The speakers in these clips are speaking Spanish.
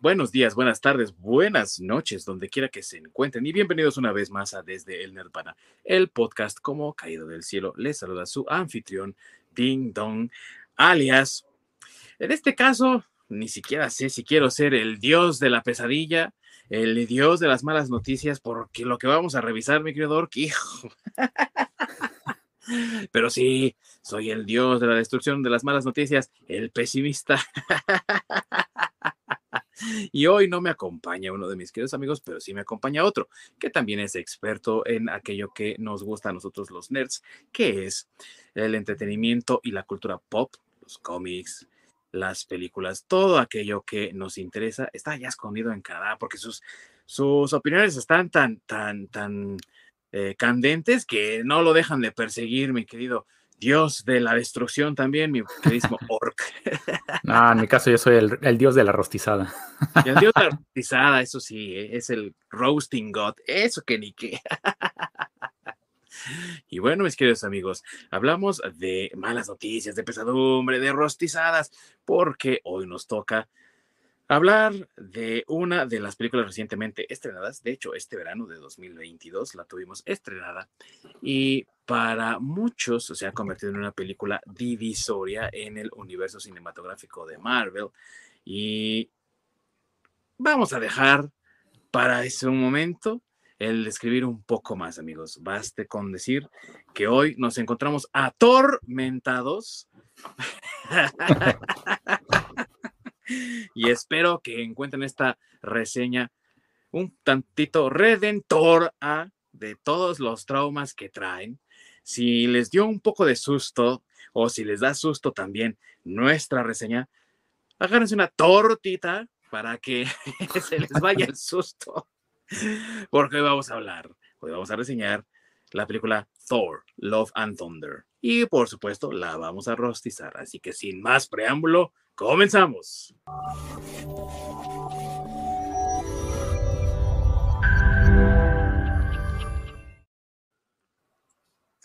buenos días, buenas tardes, buenas noches, donde quiera que se encuentren. Y bienvenidos una vez más a Desde el Nerdpana, el podcast como caído del cielo. Les saluda su anfitrión, Ding Dong, alias. En este caso, ni siquiera sé si quiero ser el dios de la pesadilla, el dios de las malas noticias, porque lo que vamos a revisar, mi querido Ork, hijo. Pero sí, soy el dios de la destrucción de las malas noticias, el pesimista. Y hoy no me acompaña uno de mis queridos amigos, pero sí me acompaña otro, que también es experto en aquello que nos gusta a nosotros los nerds, que es el entretenimiento y la cultura pop, los cómics, las películas, todo aquello que nos interesa, está ya escondido en Canadá porque sus, sus opiniones están tan, tan, tan eh, candentes que no lo dejan de perseguir, mi querido dios de la destrucción también, mi queridísimo Orc. No, en mi caso yo soy el, dios de la rostizada. el dios de la rostizada, eso sí, eh, es el roasting god, eso que ni qué. Y bueno, mis queridos amigos, hablamos de malas noticias, de pesadumbre, de rostizadas, porque hoy nos toca hablar de una de las películas recientemente estrenadas. De hecho, este verano de 2022 la tuvimos estrenada y para muchos se ha convertido en una película divisoria en el universo cinematográfico de Marvel. Y vamos a dejar para ese momento el describir un poco más, amigos. Baste con decir que hoy nos encontramos atormentados. y espero que encuentren esta reseña un tantito redentora de todos los traumas que traen. Si les dio un poco de susto o si les da susto también nuestra reseña, agárrense una tortita para que se les vaya el susto. Porque hoy vamos a hablar, hoy vamos a reseñar la película Thor, Love and Thunder. Y por supuesto, la vamos a rostizar. Así que sin más preámbulo, comenzamos.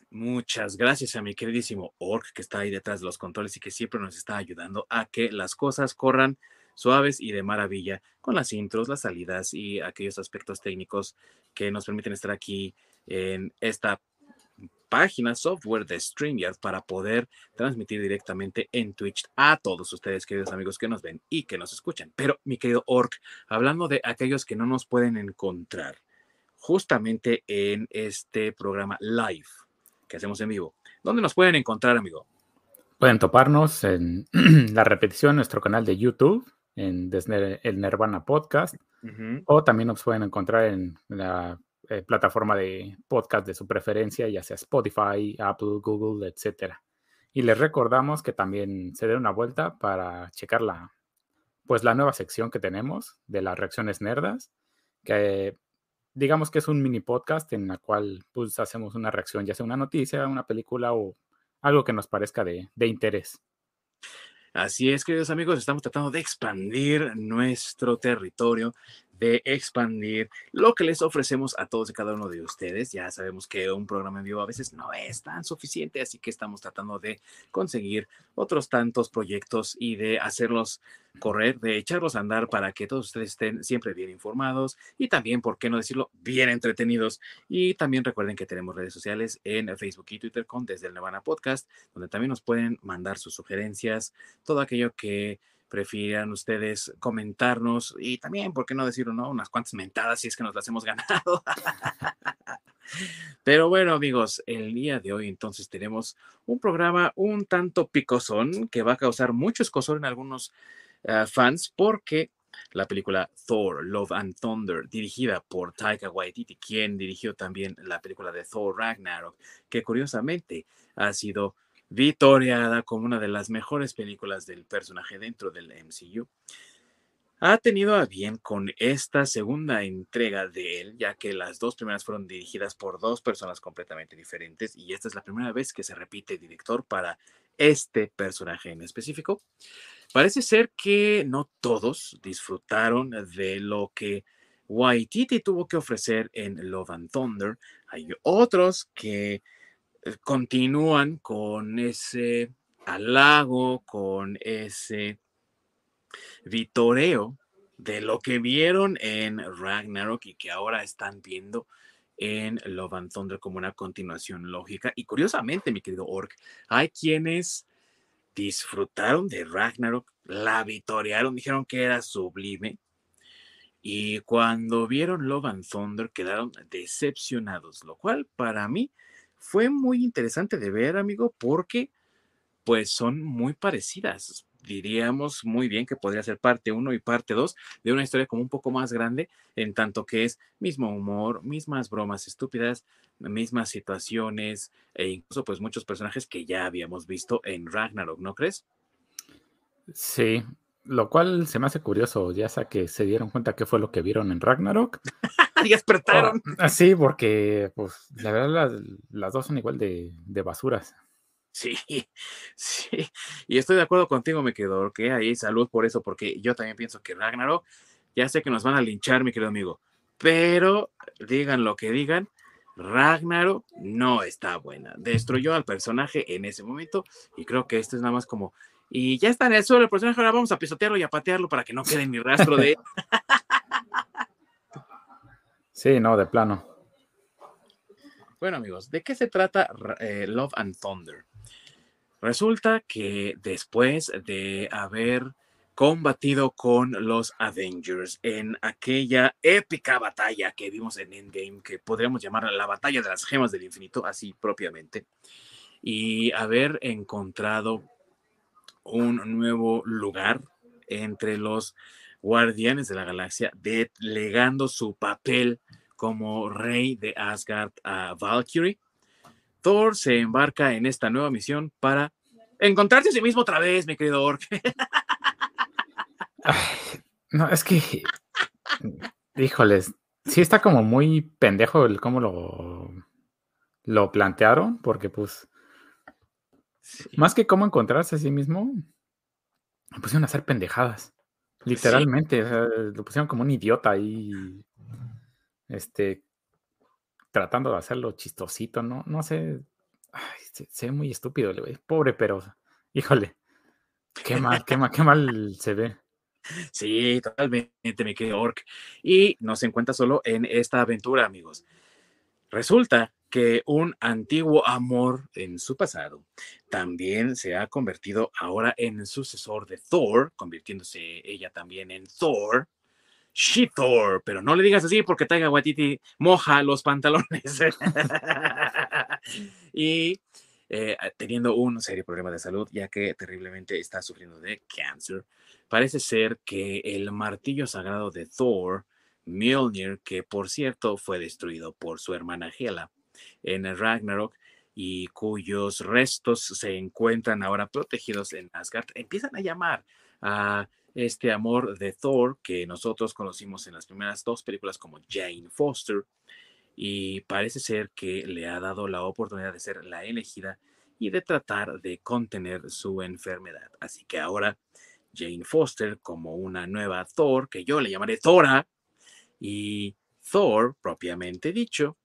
Muchas gracias a mi queridísimo Orc que está ahí detrás de los controles y que siempre nos está ayudando a que las cosas corran suaves y de maravilla con las intros, las salidas y aquellos aspectos técnicos que nos permiten estar aquí en esta página software de StreamYard para poder transmitir directamente en Twitch a todos ustedes, queridos amigos que nos ven y que nos escuchan. Pero, mi querido Orc, hablando de aquellos que no nos pueden encontrar justamente en este programa live que hacemos en vivo, ¿dónde nos pueden encontrar, amigo? Pueden toparnos en la repetición en nuestro canal de YouTube, en el Nirvana Podcast, o también nos pueden encontrar en la eh, plataforma de podcast de su preferencia, ya sea Spotify, Apple, Google, etc. Y les recordamos que también se den una vuelta para checar la, pues, la nueva sección que tenemos de las reacciones nerdas, que digamos que es un mini podcast en la cual pues, hacemos una reacción, ya sea una noticia, una película o algo que nos parezca de, de interés. Así es, queridos amigos, estamos tratando de expandir nuestro territorio de expandir lo que les ofrecemos a todos y cada uno de ustedes. Ya sabemos que un programa en vivo a veces no es tan suficiente, así que estamos tratando de conseguir otros tantos proyectos y de hacerlos correr, de echarlos a andar para que todos ustedes estén siempre bien informados y también, por qué no decirlo, bien entretenidos. Y también recuerden que tenemos redes sociales en Facebook y Twitter con Desde el Nevada Podcast, donde también nos pueden mandar sus sugerencias, todo aquello que prefieran ustedes comentarnos y también, ¿por qué no decirlo, no? Unas cuantas mentadas si es que nos las hemos ganado. Pero bueno, amigos, el día de hoy entonces tenemos un programa un tanto picosón que va a causar mucho escosor en algunos eh, fans porque la película Thor, Love and Thunder, dirigida por Taika Waititi, quien dirigió también la película de Thor Ragnarok, que curiosamente ha sido vitoriada como una de las mejores películas del personaje dentro del MCU. Ha tenido a bien con esta segunda entrega de él, ya que las dos primeras fueron dirigidas por dos personas completamente diferentes y esta es la primera vez que se repite director para este personaje en específico. Parece ser que no todos disfrutaron de lo que Waititi tuvo que ofrecer en Love and Thunder. Hay otros que continúan con ese halago, con ese vitoreo de lo que vieron en Ragnarok y que ahora están viendo en Love and Thunder como una continuación lógica. Y curiosamente, mi querido Orc, hay quienes disfrutaron de Ragnarok, la vitoriaron, dijeron que era sublime. Y cuando vieron Love and Thunder quedaron decepcionados, lo cual para mí fue muy interesante de ver, amigo, porque pues son muy parecidas. Diríamos muy bien que podría ser parte 1 y parte 2 de una historia como un poco más grande, en tanto que es mismo humor, mismas bromas estúpidas, mismas situaciones e incluso pues muchos personajes que ya habíamos visto en Ragnarok, ¿no crees? Sí, lo cual se me hace curioso, ya sea que se dieron cuenta qué fue lo que vieron en Ragnarok. y despertaron. sí, porque pues la verdad las, dos son igual de, de, basuras. Sí, sí. Y estoy de acuerdo contigo, me quedo, que ahí salud por eso, porque yo también pienso que Ragnarok, ya sé que nos van a linchar, mi querido amigo, pero digan lo que digan, Ragnarok no está buena. Destruyó al personaje en ese momento y creo que esto es nada más como, y ya está en el suelo el personaje, ahora vamos a pisotearlo y a patearlo para que no quede ni rastro de él. Sí, no, de plano. Bueno amigos, ¿de qué se trata eh, Love and Thunder? Resulta que después de haber combatido con los Avengers en aquella épica batalla que vimos en Endgame, que podríamos llamar la batalla de las gemas del infinito, así propiamente, y haber encontrado un nuevo lugar entre los guardianes de la galaxia, delegando su papel como rey de Asgard a Valkyrie. Thor se embarca en esta nueva misión para encontrarse a sí mismo otra vez, mi querido Orc. no, es que, híjoles, sí está como muy pendejo el cómo lo, lo plantearon, porque pues, más que cómo encontrarse a sí mismo, pusieron a hacer pendejadas. Literalmente, lo pusieron como un idiota ahí, este, tratando de hacerlo chistosito, ¿no? No sé, se, ve muy estúpido, güey. Pobre, pero, híjole, qué mal, qué mal, qué mal se ve. Sí, totalmente, me quedé Orc. Y no se encuentra solo en esta aventura, amigos. Resulta que un antiguo amor en su pasado también se ha convertido ahora en sucesor de Thor, convirtiéndose ella también en Thor. She Thor, pero no le digas así porque Taiga Waititi moja los pantalones. y eh, teniendo un serio problema de salud, ya que terriblemente está sufriendo de cáncer, parece ser que el martillo sagrado de Thor, Mjolnir, que por cierto fue destruido por su hermana Hela, en Ragnarok y cuyos restos se encuentran ahora protegidos en Asgard, empiezan a llamar a este amor de Thor que nosotros conocimos en las primeras dos películas como Jane Foster y parece ser que le ha dado la oportunidad de ser la elegida y de tratar de contener su enfermedad. Así que ahora Jane Foster como una nueva Thor, que yo le llamaré Thora, y Thor, propiamente dicho,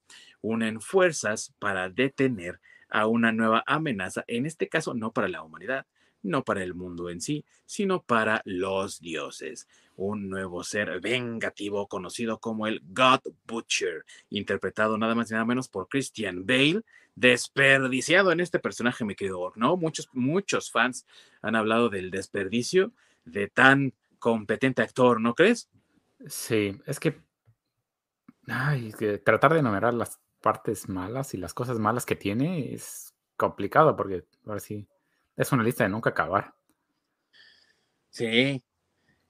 unen fuerzas para detener a una nueva amenaza, en este caso no para la humanidad, no para el mundo en sí, sino para los dioses. Un nuevo ser vengativo conocido como el God Butcher, interpretado nada más y nada menos por Christian Bale, desperdiciado en este personaje, mi querido ¿no? Muchos, muchos fans han hablado del desperdicio de tan competente actor, ¿no crees? Sí, es que, ay, tratar de enumerar las partes malas y las cosas malas que tiene es complicado porque ahora sí es una lista de nunca acabar. Sí.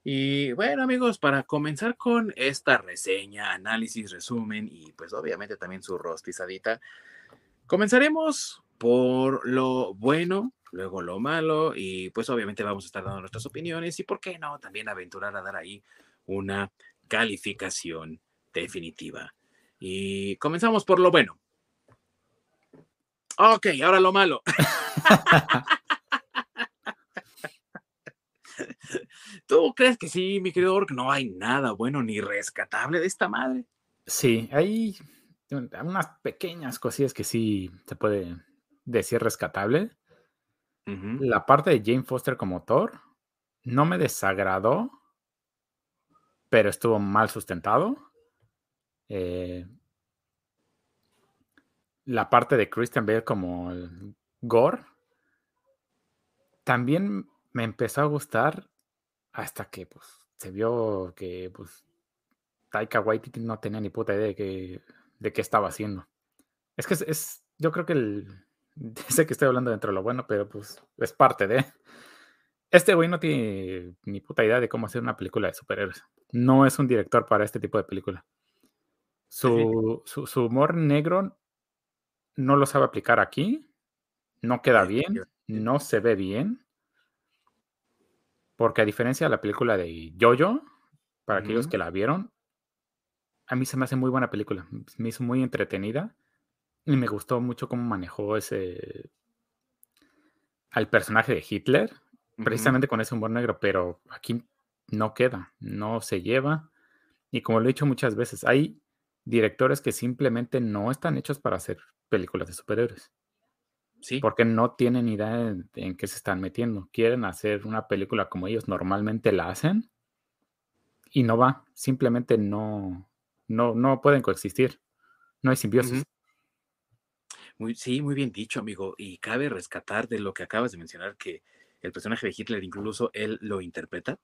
Y bueno, amigos, para comenzar con esta reseña, análisis, resumen y pues obviamente también su rostizadita, comenzaremos por lo bueno, luego lo malo y pues obviamente vamos a estar dando nuestras opiniones y por qué no también aventurar a dar ahí una calificación definitiva. Y comenzamos por lo bueno. Ok, ahora lo malo. ¿Tú crees que sí, mi querido Ork? No hay nada bueno ni rescatable de esta madre. Sí, hay unas pequeñas cosillas que sí se puede decir rescatable. La parte de Jane Foster como Thor no me desagradó, pero estuvo mal sustentado. Eh, la parte de Christian Bale como gore también me empezó a gustar hasta que pues, se vio que pues, Taika Waititi no tenía ni puta idea de, que, de qué estaba haciendo. Es que es, yo creo que el, sé que estoy hablando dentro de lo bueno, pero pues es parte de. Este güey no tiene ni puta idea de cómo hacer una película de superhéroes. No es un director para este tipo de película. Su, su, humor negro no lo sabe aplicar aquí. No queda bien. No se ve bien. Porque a diferencia de la película de Jojo, para aquellos que la vieron, a mí se me hace muy buena película. Me hizo muy entretenida. Y me gustó mucho cómo manejó ese. al personaje de Hitler precisamente con ese humor negro, pero aquí no queda, no se lleva. Y como lo he dicho muchas veces, hay directores que simplemente no están hechos para hacer películas de superhéroes. Sí. Porque no tienen idea en, qué se están metiendo. Quieren hacer una película como ellos normalmente la hacen y no va. Simplemente no, no, no pueden coexistir. No hay simbiosis. Muy, sí, muy bien dicho, amigo. Y cabe rescatar de lo que acabas de mencionar que el personaje de Hitler incluso él lo interpreta,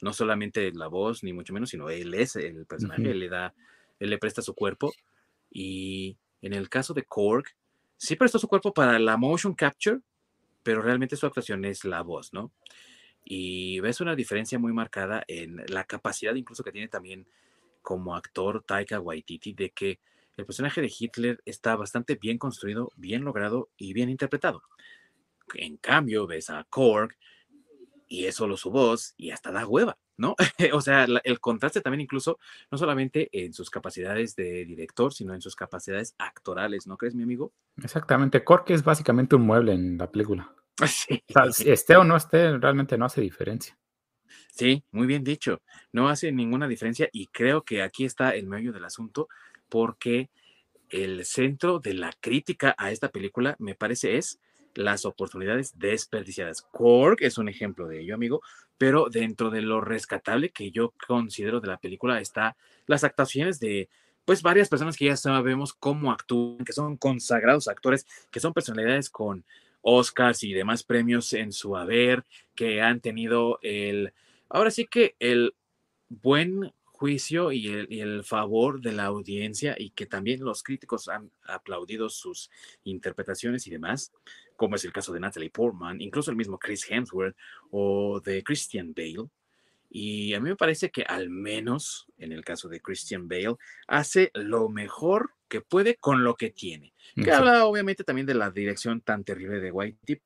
no solamente la voz, ni mucho menos, sino él es el personaje, él le da, él le presta su cuerpo. Y en el caso de Korg, sí prestó su cuerpo para la motion capture, pero realmente su actuación es la voz, ¿no? Y ves una diferencia muy marcada en la capacidad incluso que tiene también como actor Taika Waititi de que el personaje de Hitler está bastante bien construido, bien logrado y bien interpretado. En cambio, ves a Korg y es solo su voz y hasta da hueva, ¿no? o sea, el contraste también incluso, no solamente en sus capacidades de director, sino en sus capacidades actorales, ¿no crees, mi amigo? Exactamente, Korg es básicamente un mueble en la película. Sí. si esté o no esté, realmente no hace diferencia. Sí, muy bien dicho. No hace ninguna diferencia y creo que aquí está el medio del asunto porque el centro de la crítica a esta película, me parece, es las oportunidades desperdiciadas. Korg es un ejemplo de ello, amigo, pero dentro de lo rescatable que yo considero de la película está las actuaciones de pues varias personas que ya sabemos cómo actúan, que son consagrados actores, que son personalidades con Oscars y demás premios en su haber, que han tenido el, ahora sí que el buen juicio y el, favor de la audiencia y que también los críticos han aplaudido sus interpretaciones y demás, como es el caso de Natalie Portman, incluso el mismo Chris Hemsworth o de Christian Bale. Y a mí me parece que al menos en el caso de Christian Bale hace lo mejor que puede con lo que tiene. Que habla obviamente también de la dirección tan terrible de Whitey,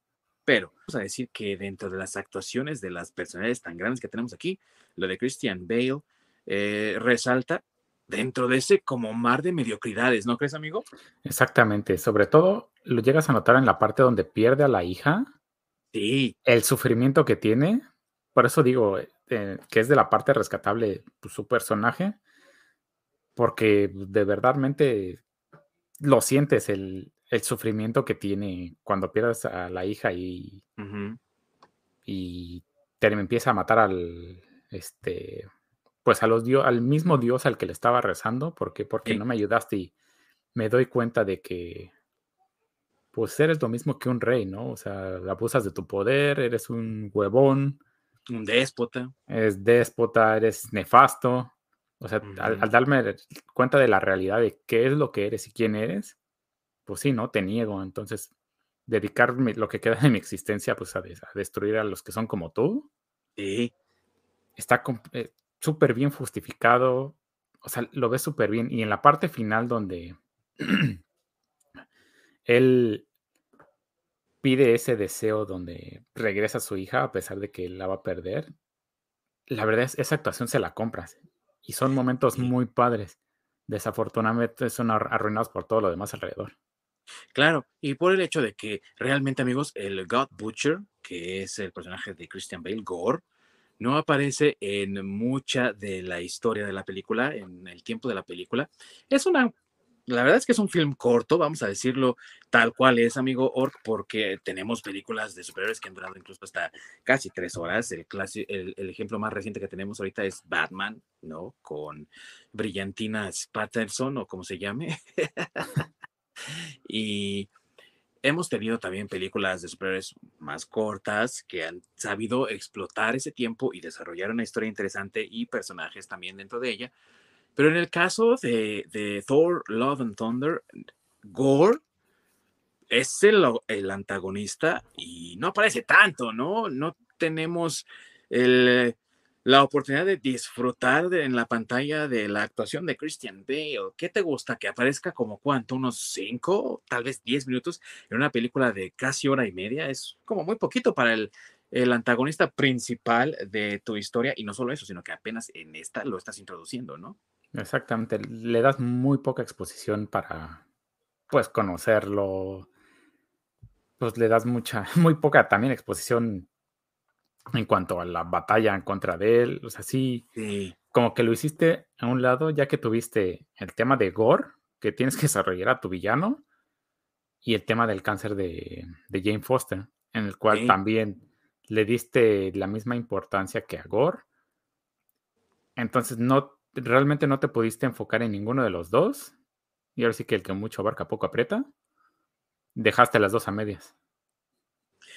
pero vamos a decir que dentro de las actuaciones de las personalidades tan grandes que tenemos aquí, lo de Christian Bale, eh, resalta dentro de ese como mar de mediocridades, ¿no crees, amigo? Exactamente, sobre todo lo llegas a notar en la parte donde pierde a la hija. Sí. El sufrimiento que tiene, por eso digo eh, que es de la parte rescatable pues, su personaje, porque de verdadmente lo sientes el, sufrimiento que tiene cuando pierdes a la hija y, y te empieza a matar al este pues a los dios, al mismo Dios al que le estaba rezando, porque porque no me ayudaste y me doy cuenta de que pues eres lo mismo que un rey, ¿no? O sea, abusas de tu poder, eres un huevón, un déspota. Eres déspota, eres nefasto. O sea, al, darme cuenta de la realidad de qué es lo que eres y quién eres, pues sí, ¿no? Te niego. Entonces, dedicarme lo que queda de mi existencia, pues a, destruir a los que son como tú. Sí. Está, eh, súper bien justificado, o sea, lo ves súper bien. Y en la parte final donde él pide ese deseo donde regresa a su hija a pesar de que la va a perder, la verdad es esa actuación se la compras. Y son momentos muy padres. Desafortunadamente son arruinados por todo lo demás alrededor. Claro, y por el hecho de que realmente, amigos, el God Butcher, que es el personaje de Christian Bale, Gore, no aparece en mucha de la historia de la película, en el tiempo de la película. Es una la verdad es que es un film corto, vamos a decirlo tal cual es, amigo Orc, porque tenemos películas de superhéroes que han durado incluso hasta casi tres horas. El, el, ejemplo más reciente que tenemos ahorita es Batman, ¿no? Con Brillantina Patterson o como se llame. y hemos tenido también películas de superhéroes más cortas que han sabido explotar ese tiempo y desarrollar una historia interesante y personajes también dentro de ella pero en el caso de, Thor, Love and Thunder, Gore es el, el, antagonista y no aparece tanto, ¿no? No tenemos la oportunidad de disfrutar en la pantalla de la actuación de Christian Bale. ¿Qué te gusta? Que aparezca como cuánto, unos cinco, tal vez diez minutos en una película de casi hora y media. Es como muy poquito para el, el antagonista principal de tu historia y no solo eso, sino que apenas en esta lo estás introduciendo, ¿no? Exactamente, le das muy poca exposición para, pues, conocerlo. Pues le das mucha, muy poca también exposición en cuanto a la batalla en contra de él. O sea, sí, como que lo hiciste a un lado, ya que tuviste el tema de Gore, que tienes que desarrollar a tu villano, y el tema del cáncer de, Jane Foster, en el cual también le diste la misma importancia que a Gore. Entonces no realmente no te pudiste enfocar en ninguno de los dos. Y ahora sí que el que mucho abarca poco aprieta. Dejaste las dos a medias.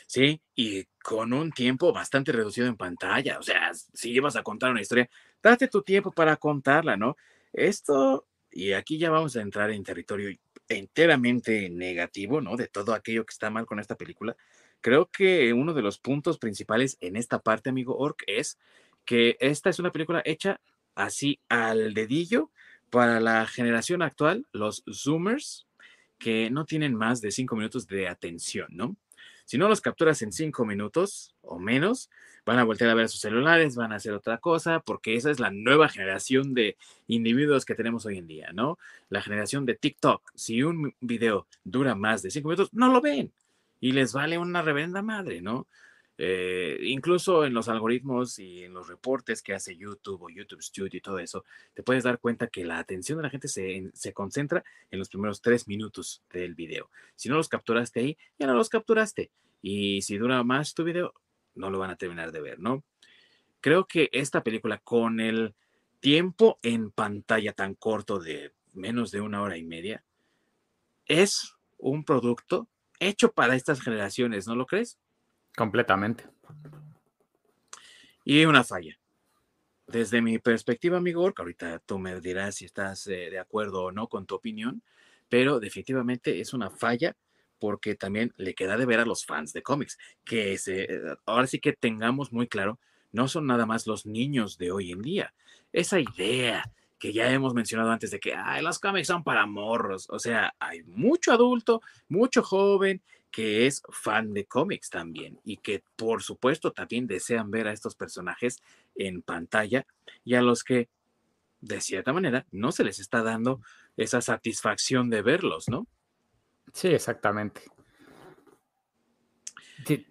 Sí, y con un tiempo bastante reducido en pantalla. O sea, si ibas a contar una historia, date tu tiempo para contarla, ¿no? Esto, y aquí ya vamos a entrar en territorio enteramente negativo, ¿no? De todo aquello que está mal con esta película. Creo que uno de los puntos principales en esta parte, amigo Orc, es que esta es una película hecha así al dedillo para la generación actual, los Zoomers, que no tienen más de cinco minutos de atención, ¿no? Si no los capturas en cinco minutos o menos, van a voltear a ver sus celulares, van a hacer otra cosa, porque esa es la nueva generación de individuos que tenemos hoy en día, ¿no? La generación de TikTok. Si un video dura más de cinco minutos, no lo ven y les vale una reverenda madre, ¿no? Eh, incluso en los algoritmos y en los reportes que hace YouTube o YouTube Studio y todo eso, te puedes dar cuenta que la atención de la gente se, se concentra en los primeros tres minutos del video. Si no los capturaste ahí, ya no los capturaste. Y si dura más tu video, no lo van a terminar de ver, ¿no? Creo que esta película con el tiempo en pantalla tan corto de menos de una hora y media, es un producto hecho para estas generaciones, ¿no lo crees? Completamente. Y una falla. Desde mi perspectiva, amigo, que ahorita tú me dirás si estás eh, de acuerdo o no con tu opinión, pero definitivamente es una falla porque también le queda de ver a los fans de cómics, que se, ahora sí que tengamos muy claro, no son nada más los niños de hoy en día. Esa idea que ya hemos mencionado antes de que Ay, los cómics son para morros, o sea, hay mucho adulto, mucho joven que es fan de cómics también y que por supuesto también desean ver a estos personajes en pantalla y a los que de cierta manera no se les está dando esa satisfacción de verlos, ¿no? Sí, exactamente.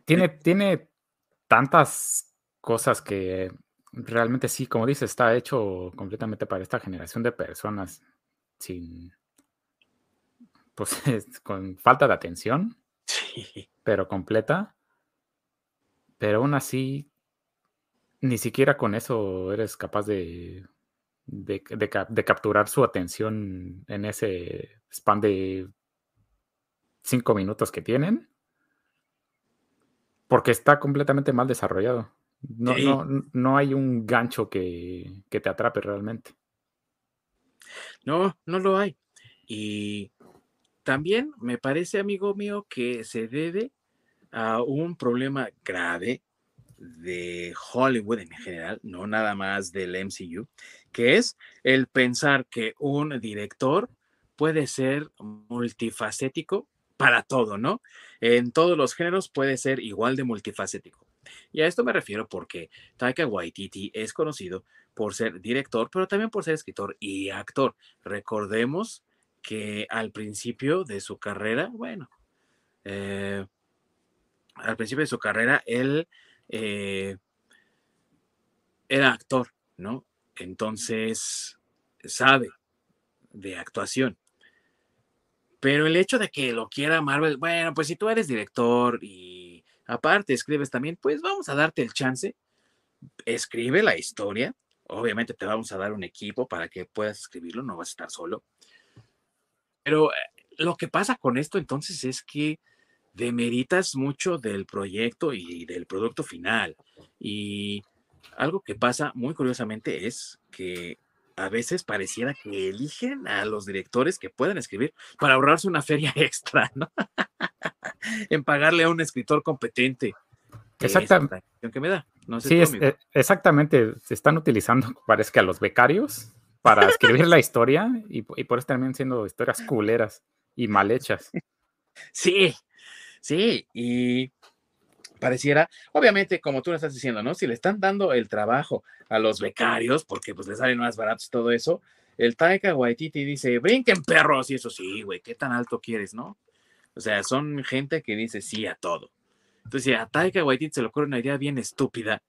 Tiene, tiene tantas cosas que realmente sí, como dices, está hecho completamente para esta generación de personas sin, pues, con falta de atención pero completa. Pero aún así, ni siquiera con eso eres capaz de, de, capturar su atención en ese span de cinco minutos que tienen. Porque está completamente mal desarrollado. No, no, no hay un gancho que, que te atrape realmente. No, no lo hay. Y también me parece, amigo mío, que se debe a un problema grave de Hollywood en general, no nada más del MCU, que es el pensar que un director puede ser multifacético para todo, ¿no? En todos los géneros puede ser igual de multifacético. Y a esto me refiero porque Taika Waititi es conocido por ser director, pero también por ser escritor y actor. Recordemos que al principio de su carrera, bueno, eh, al principio de su carrera, él eh, era actor, ¿no? Entonces, sabe de actuación. Pero el hecho de que lo quiera Marvel, bueno, pues si tú eres director y aparte escribes también, pues vamos a darte el chance. Escribe la historia. Obviamente te vamos a dar un equipo para que puedas escribirlo, no vas a estar solo. Pero eh, lo que pasa con esto entonces es que demeritas mucho del proyecto y del producto final. Y algo que pasa muy curiosamente es que a veces pareciera que eligen a los directores que puedan escribir para ahorrarse una feria extra, ¿no? en pagarle a un escritor competente. Exactamente. que me da. sí, eh, exactamente. Se están utilizando, parece que a los becarios para escribir la historia y, y por eso terminan siendo historias culeras y mal hechas. Sí, sí, y pareciera, obviamente, como tú lo estás diciendo, ¿no? Si le están dando el trabajo a los becarios, porque pues les salen más baratos todo eso, el Taika Waititi dice, brinquen perros, y eso sí, güey, ¿qué tan alto quieres, no? O sea, son gente que dice sí a todo. Entonces, si a Taika Waititi se le ocurre una idea bien estúpida,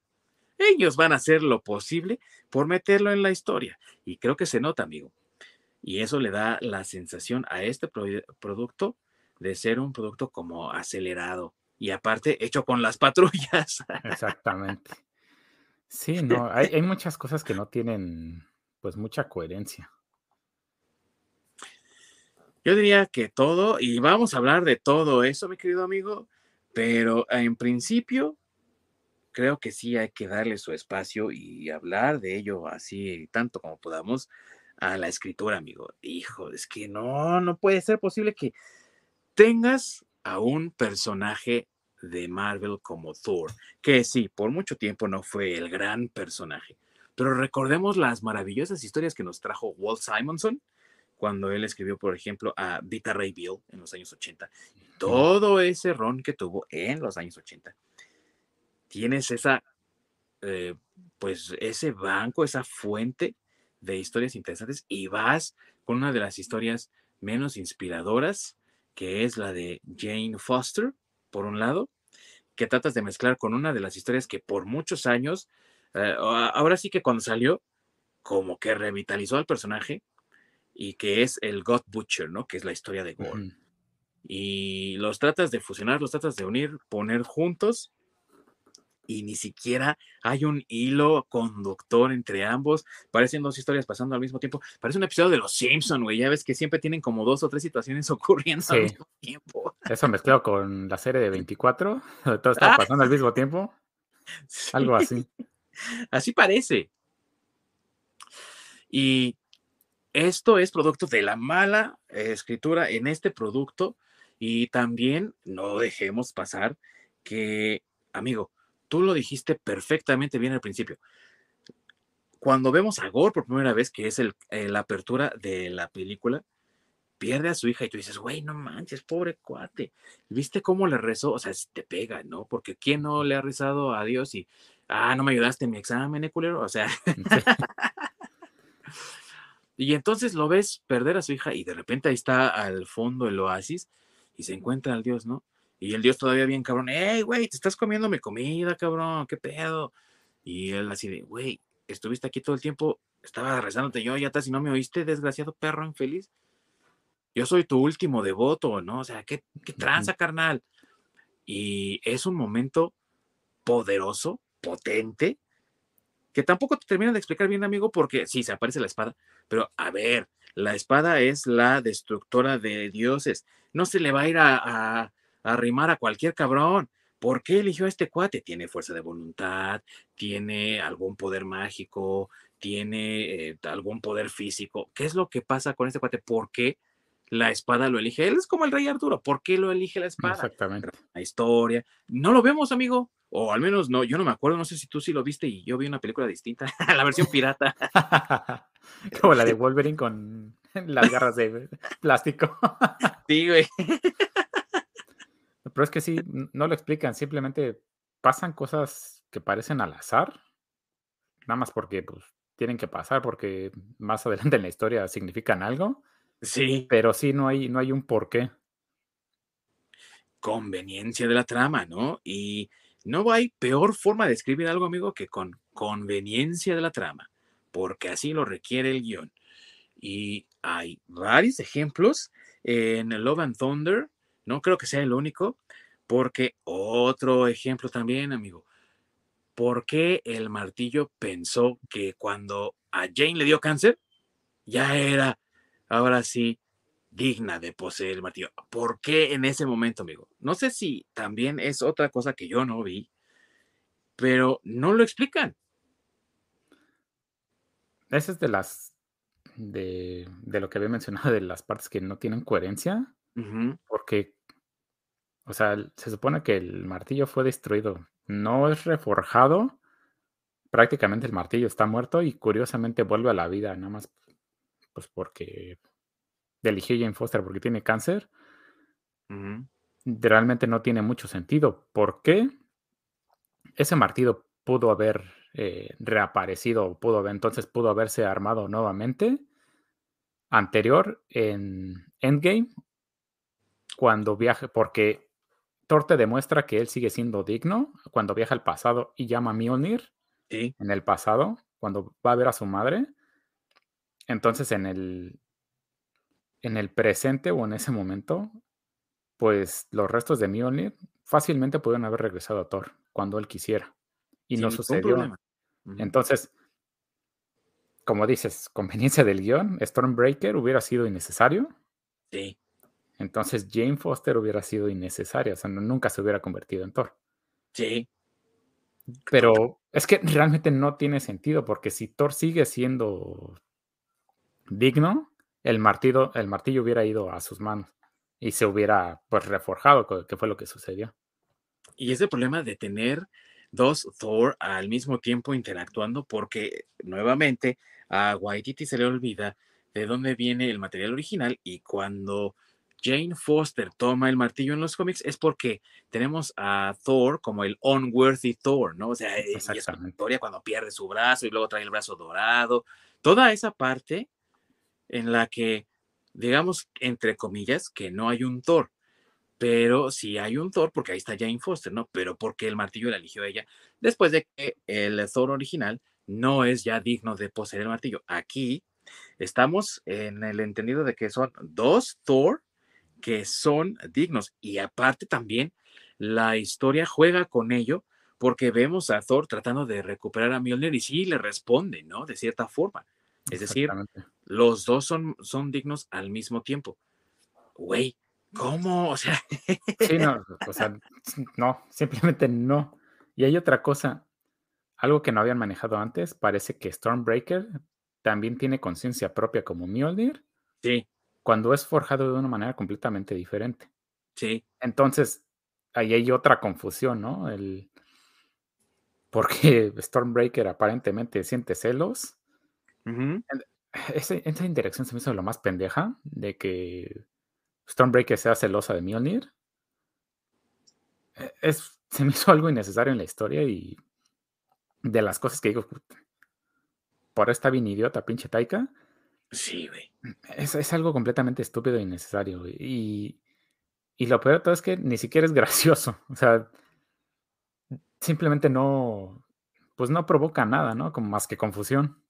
ellos van a hacer lo posible por meterlo en la historia. Y creo que se nota, amigo. Y eso le da la sensación a este producto de ser un producto como acelerado y aparte hecho con las patrullas. Exactamente. Sí, no, hay, hay muchas cosas que no tienen pues mucha coherencia. Yo diría que todo, y vamos a hablar de todo eso, mi querido amigo, pero en principio creo que sí hay que darle su espacio y hablar de ello así tanto como podamos a la escritura, amigo. Hijo, es que no, no puede ser posible que tengas a un personaje de Marvel como Thor, que sí, por mucho tiempo no fue el gran personaje, pero recordemos las maravillosas historias que nos trajo Walt Simonson cuando él escribió, por ejemplo, a Vita Ray Bill en los años 80. Todo ese ron que tuvo en los años 80. Tienes esa, eh, pues ese banco, esa fuente de historias interesantes y vas con una de las historias menos inspiradoras que es la de Jane Foster, por un lado, que tratas de mezclar con una de las historias que por muchos años, eh, ahora sí que cuando salió, como que revitalizó al personaje y que es el God Butcher, ¿no? Que es la historia de Gore. Y los tratas de fusionar, los tratas de unir, poner juntos y ni siquiera hay un hilo conductor entre ambos. Parecen dos historias pasando al mismo tiempo. Parece un episodio de Los Simpson, güey. Ya ves que siempre tienen como dos o tres situaciones ocurriendo al mismo tiempo. Eso mezclado con la serie de 24, todo está ah. pasando al mismo tiempo. Algo así. Así parece. Y esto es producto de la mala escritura en este producto. Y también no dejemos pasar que, amigo, tú lo dijiste perfectamente bien al principio. Cuando vemos a Gore por primera vez, que es eh, la apertura de la película, pierde a su hija y tú dices, güey, no manches, pobre cuate. ¿Viste cómo le rezó? O sea, te pega, ¿no? Porque ¿quién no le ha rezado a Dios y, ah, no me ayudaste en mi examen, ¿eh, culero? O sea. y entonces lo ves perder a su hija y de repente ahí está al fondo el oasis y se encuentra al Dios, ¿no? Y el dios todavía bien cabrón, hey, güey, te estás comiendo mi comida, cabrón, qué pedo. Y él así de, güey, estuviste aquí todo el tiempo, estaba rezándote yo, ya estás y no me oíste, desgraciado perro infeliz. Yo soy tu último devoto, ¿no? O sea, qué, qué tranza, carnal. Y es un momento poderoso, potente, que tampoco te termina de explicar bien, amigo, porque sí, se aparece la espada, pero a ver, la espada es la destructora de dioses. No se le va a ir a, arrimar a cualquier cabrón. ¿Por qué eligió a este cuate? Tiene fuerza de voluntad, tiene algún poder mágico, tiene eh, algún poder físico. ¿Qué es lo que pasa con este cuate? ¿Por qué la espada lo elige? Él es como el rey Arturo. ¿Por qué lo elige la espada? Exactamente. La historia. No lo vemos, amigo. O al menos no, yo no me acuerdo, no sé si tú sí lo viste y yo vi una película distinta, la versión pirata. como la de Wolverine con las garras de plástico. sí, güey. Pero es que sí, no lo explican, simplemente pasan cosas que parecen al azar, nada más porque pues, tienen que pasar, porque más adelante en la historia significan algo. Sí. Pero sí, no hay, no hay un porqué. Conveniencia de la trama, ¿no? Y no hay peor forma de escribir algo, amigo, que con conveniencia de la trama, porque así lo requiere el guion. Y hay varios ejemplos en Love and Thunder, no creo que sea el único, porque otro ejemplo también, amigo. ¿Por qué el martillo pensó que cuando a Jane le dio cáncer, ya era, ahora sí, digna de poseer el martillo? ¿Por qué en ese momento, amigo? No sé si también es otra cosa que yo no vi, pero no lo explican. Esa es de las de, lo que había mencionado de las partes que no tienen coherencia, porque, o sea, se supone que el martillo fue destruido, no es reforjado, prácticamente el martillo está muerto y curiosamente vuelve a la vida, nada más pues porque eligió Jane Foster porque tiene cáncer. Realmente no tiene mucho sentido. ¿Por qué? Ese martillo pudo haber eh, reaparecido, pudo haber, entonces pudo haberse armado nuevamente anterior en Endgame, cuando viaja, porque Thor te demuestra que él sigue siendo digno cuando viaja al pasado y llama a Mjolnir en el pasado, cuando va a ver a su madre. Entonces en el, en el presente o en ese momento, pues los restos de Mjolnir fácilmente pueden haber regresado a Thor cuando él quisiera. Y no sucedió. Entonces, como dices, conveniencia del guion, Stormbreaker hubiera sido innecesario. Sí. Entonces Jane Foster hubiera sido innecesaria, o sea, nunca se hubiera convertido en Thor. Sí. Pero es que realmente no tiene sentido, porque si Thor sigue siendo digno, el martillo, el martillo hubiera ido a sus manos y se hubiera pues reforjado, que fue lo que sucedió. Y ese problema de tener dos Thor al mismo tiempo interactuando porque nuevamente a Waititi se le olvida de dónde viene el material original y cuando Jane Foster toma el martillo en los cómics es porque tenemos a Thor como el unworthy Thor, ¿no? O sea, es una historia cuando pierde su brazo y luego trae el brazo dorado. Toda esa parte en la que, digamos, entre comillas, que no hay un Thor pero sí hay un Thor, porque ahí está Jane Foster, ¿no? Pero porque el martillo la eligió ella, después de que el Thor original no es ya digno de poseer el martillo. Aquí estamos en el entendido de que son dos Thor que son dignos y aparte también la historia juega con ello porque vemos a Thor tratando de recuperar a Mjolnir y sí le responde, ¿no? De cierta forma. Es decir, los dos son, son dignos al mismo tiempo. Güey, ¿Cómo? O sea. Sí, no, o sea, no, simplemente no. Y hay otra cosa, algo que no habían manejado antes, parece que Stormbreaker también tiene conciencia propia como Mjolnir. Sí. Cuando es forjado de una manera completamente diferente. Sí. Entonces, ahí hay otra confusión, ¿no? El, porque Stormbreaker aparentemente siente celos. esa, esa, interacción se me hizo lo más pendeja de que Stormbreaker sea celosa de Mjolnir. E, es, se me hizo algo innecesario en la historia y de las cosas que digo, por esta bien idiota, pinche Taika. Sí, güey. Es, es, algo completamente estúpido e innecesario. Y, y lo peor de todo es que ni siquiera es gracioso. O sea, simplemente no, pues no provoca nada, ¿no? Como más que confusión.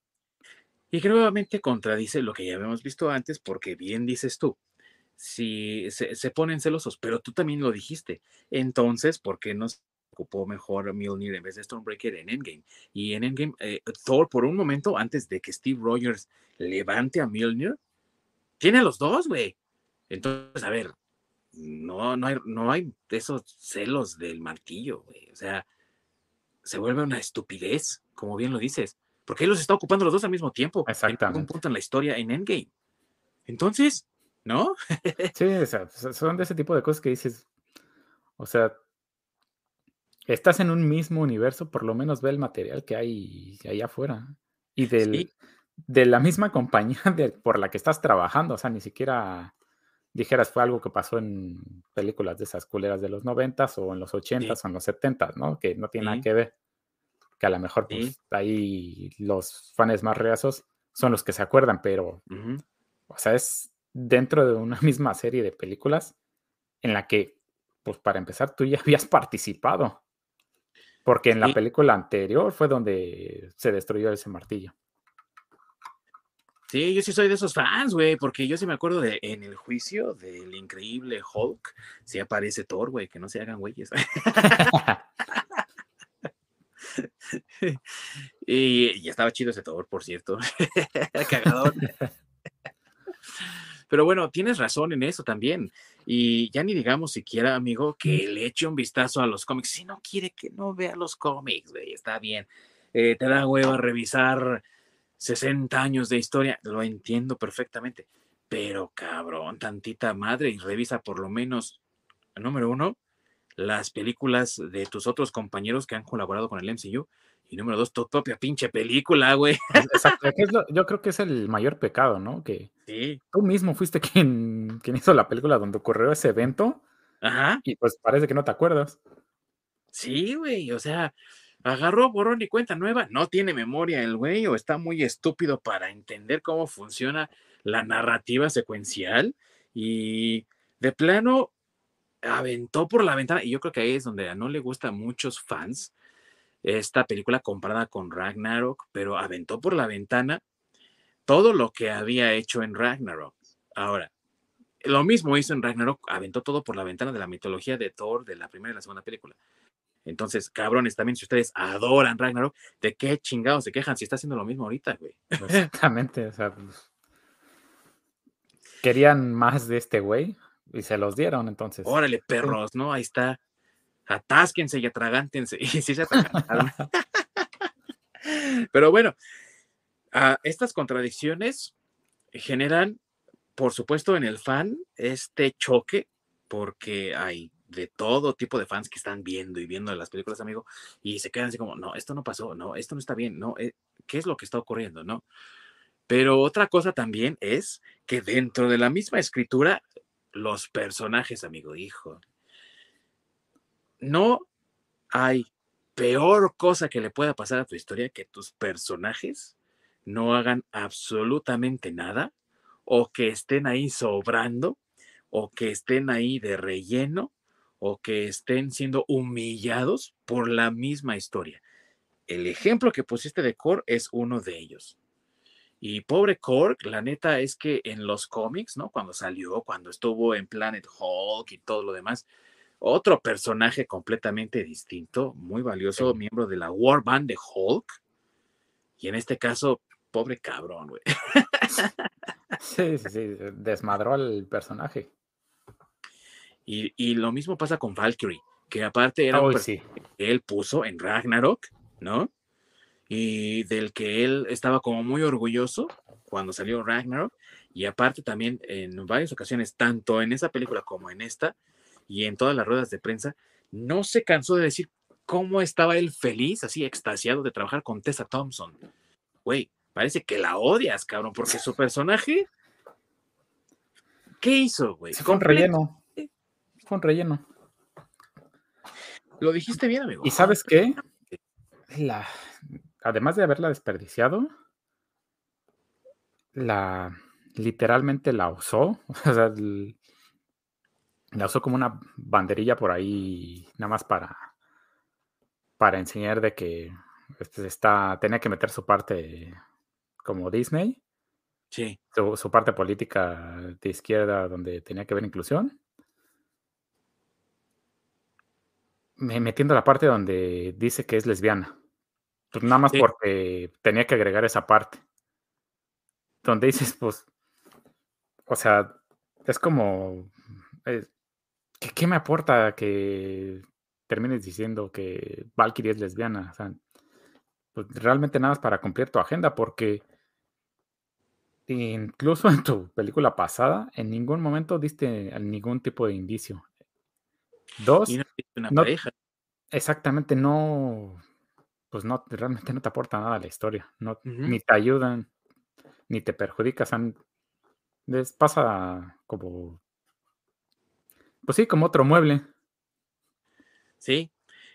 Y que nuevamente contradice lo que ya habíamos visto antes, porque bien dices tú, si se, ponen celosos, pero tú también lo dijiste. Entonces, ¿por qué no se ocupó mejor Mjolnir en vez de Stormbreaker en Endgame? Y en Endgame, eh, Thor, por un momento, antes de que Steve Rogers levante a Mjolnir, tiene a los dos, güey. Entonces, a ver, no, no, hay, no hay esos celos del martillo, güey. O sea, se vuelve una estupidez, como bien lo dices. Porque él los está ocupando los dos al mismo tiempo. Exactamente. En un punto en la historia en Endgame. Entonces, ¿no? sí, o sea, son de ese tipo de cosas que dices, o sea, estás en un mismo universo, por lo menos ve el material que hay allá afuera. Y del, de la misma compañía por la que estás trabajando, o sea, ni siquiera dijeras fue algo que pasó en películas de esas culeras de los noventas o en los ochentas o en los setentas, ¿no? Que no tiene nada que ver. Que a lo mejor pues, ahí los fans más reazos son los que se acuerdan, pero, o sea, es dentro de una misma serie de películas en la que, pues para empezar, tú ya habías participado. Porque en la película anterior fue donde se destruyó ese martillo. Sí, yo sí soy de esos fans, güey, porque yo sí me acuerdo de en el juicio del increíble Hulk, sí aparece Thor, güey, que no se hagan güeyes. y, estaba chido ese Thor, por cierto. Cagadón. Pero bueno, tienes razón en eso también. Y ya ni digamos siquiera, amigo, que le eche un vistazo a los cómics. Si no quiere que no vea los cómics, güey, está bien. Eh, te da huevo a revisar 60 años de historia, lo entiendo perfectamente, pero cabrón, tantita madre y revisa por lo menos, número uno, las películas de tus otros compañeros que han colaborado con el MCU. Y número dos, tu propia pinche película, güey. Exacto. yo creo que es el mayor pecado, ¿no? Que tú mismo fuiste quien, quien hizo la película donde ocurrió ese evento. Ajá. Y pues parece que no te acuerdas. Sí, güey. O sea, agarró borrón y cuenta nueva, no tiene memoria el güey o está muy estúpido para entender cómo funciona la narrativa secuencial y de plano aventó por la ventana y yo creo que ahí es donde no le gusta a muchos fans esta película comparada con Ragnarok, pero aventó por la ventana todo lo que había hecho en Ragnarok. Ahora, lo mismo hizo en Ragnarok, aventó todo por la ventana de la mitología de Thor de la primera y la segunda película. Entonces, cabrones, también si ustedes adoran Ragnarok, ¿de qué chingados se quejan si está haciendo lo mismo ahorita, güey? Exactamente, o sea, pues, querían más de este güey y se los dieron, entonces. Órale, perros, ¿no? Ahí está. Atásquense y atragántense. Y sí se Pero bueno, estas contradicciones generan, por supuesto, en el fan este choque, porque hay de todo tipo de fans que están viendo y viendo las películas, amigo, y se quedan así como, no, esto no pasó, no, esto no está bien, no, eh, ¿qué es lo que está ocurriendo, no? Pero otra cosa también es que dentro de la misma escritura, los personajes, amigo, hijo, no hay peor cosa que le pueda pasar a tu historia que tus personajes no hagan absolutamente nada o que estén ahí sobrando o que estén ahí de relleno o que estén siendo humillados por la misma historia. El ejemplo que pusiste de Korg es uno de ellos. Y pobre Korg, la neta es que en los cómics, ¿no? Cuando salió, cuando estuvo en Planet Hulk y todo lo demás, otro personaje completamente distinto, muy valioso, miembro de la War Band de Hulk. Y en este caso, pobre cabrón, güey. Sí, sí, sí, desmadró al personaje. Y, lo mismo pasa con Valkyrie, que aparte era un que él puso en Ragnarok, ¿no? Y del que él estaba como muy orgulloso cuando salió Ragnarok. Y aparte también en varias ocasiones, tanto en esa película como en esta, y en todas las ruedas de prensa, no se cansó de decir cómo estaba él feliz, así extasiado de trabajar con Tessa Thompson. Güey, parece que la odias, cabrón, porque su personaje. ¿Qué hizo, güey? Se fue un relleno con relleno. Lo dijiste bien, amigo. ¿Y sabes qué? La, además de haberla desperdiciado, la literalmente la usó. O sea, la usó como una banderilla por ahí, nada más para, para enseñar de que este, está, tenía que meter su parte como Disney. Sí. Su, su, parte política de izquierda donde tenía que haber inclusión. metiendo la parte donde dice que es lesbiana. Pues nada más porque tenía que agregar esa parte. Donde dices, pues, o sea, es como, eh, ¿qué, me aporta que termines diciendo que Valkyrie es lesbiana? O sea, pues realmente nada más para cumplir tu agenda, porque incluso en tu película pasada, en ningún momento diste ningún tipo de indicio. Dos, exactamente, no, pues no, realmente no te aporta nada a la historia, no, ni te ayudan, ni te perjudican, les pasa como, pues sí, como otro mueble. Sí,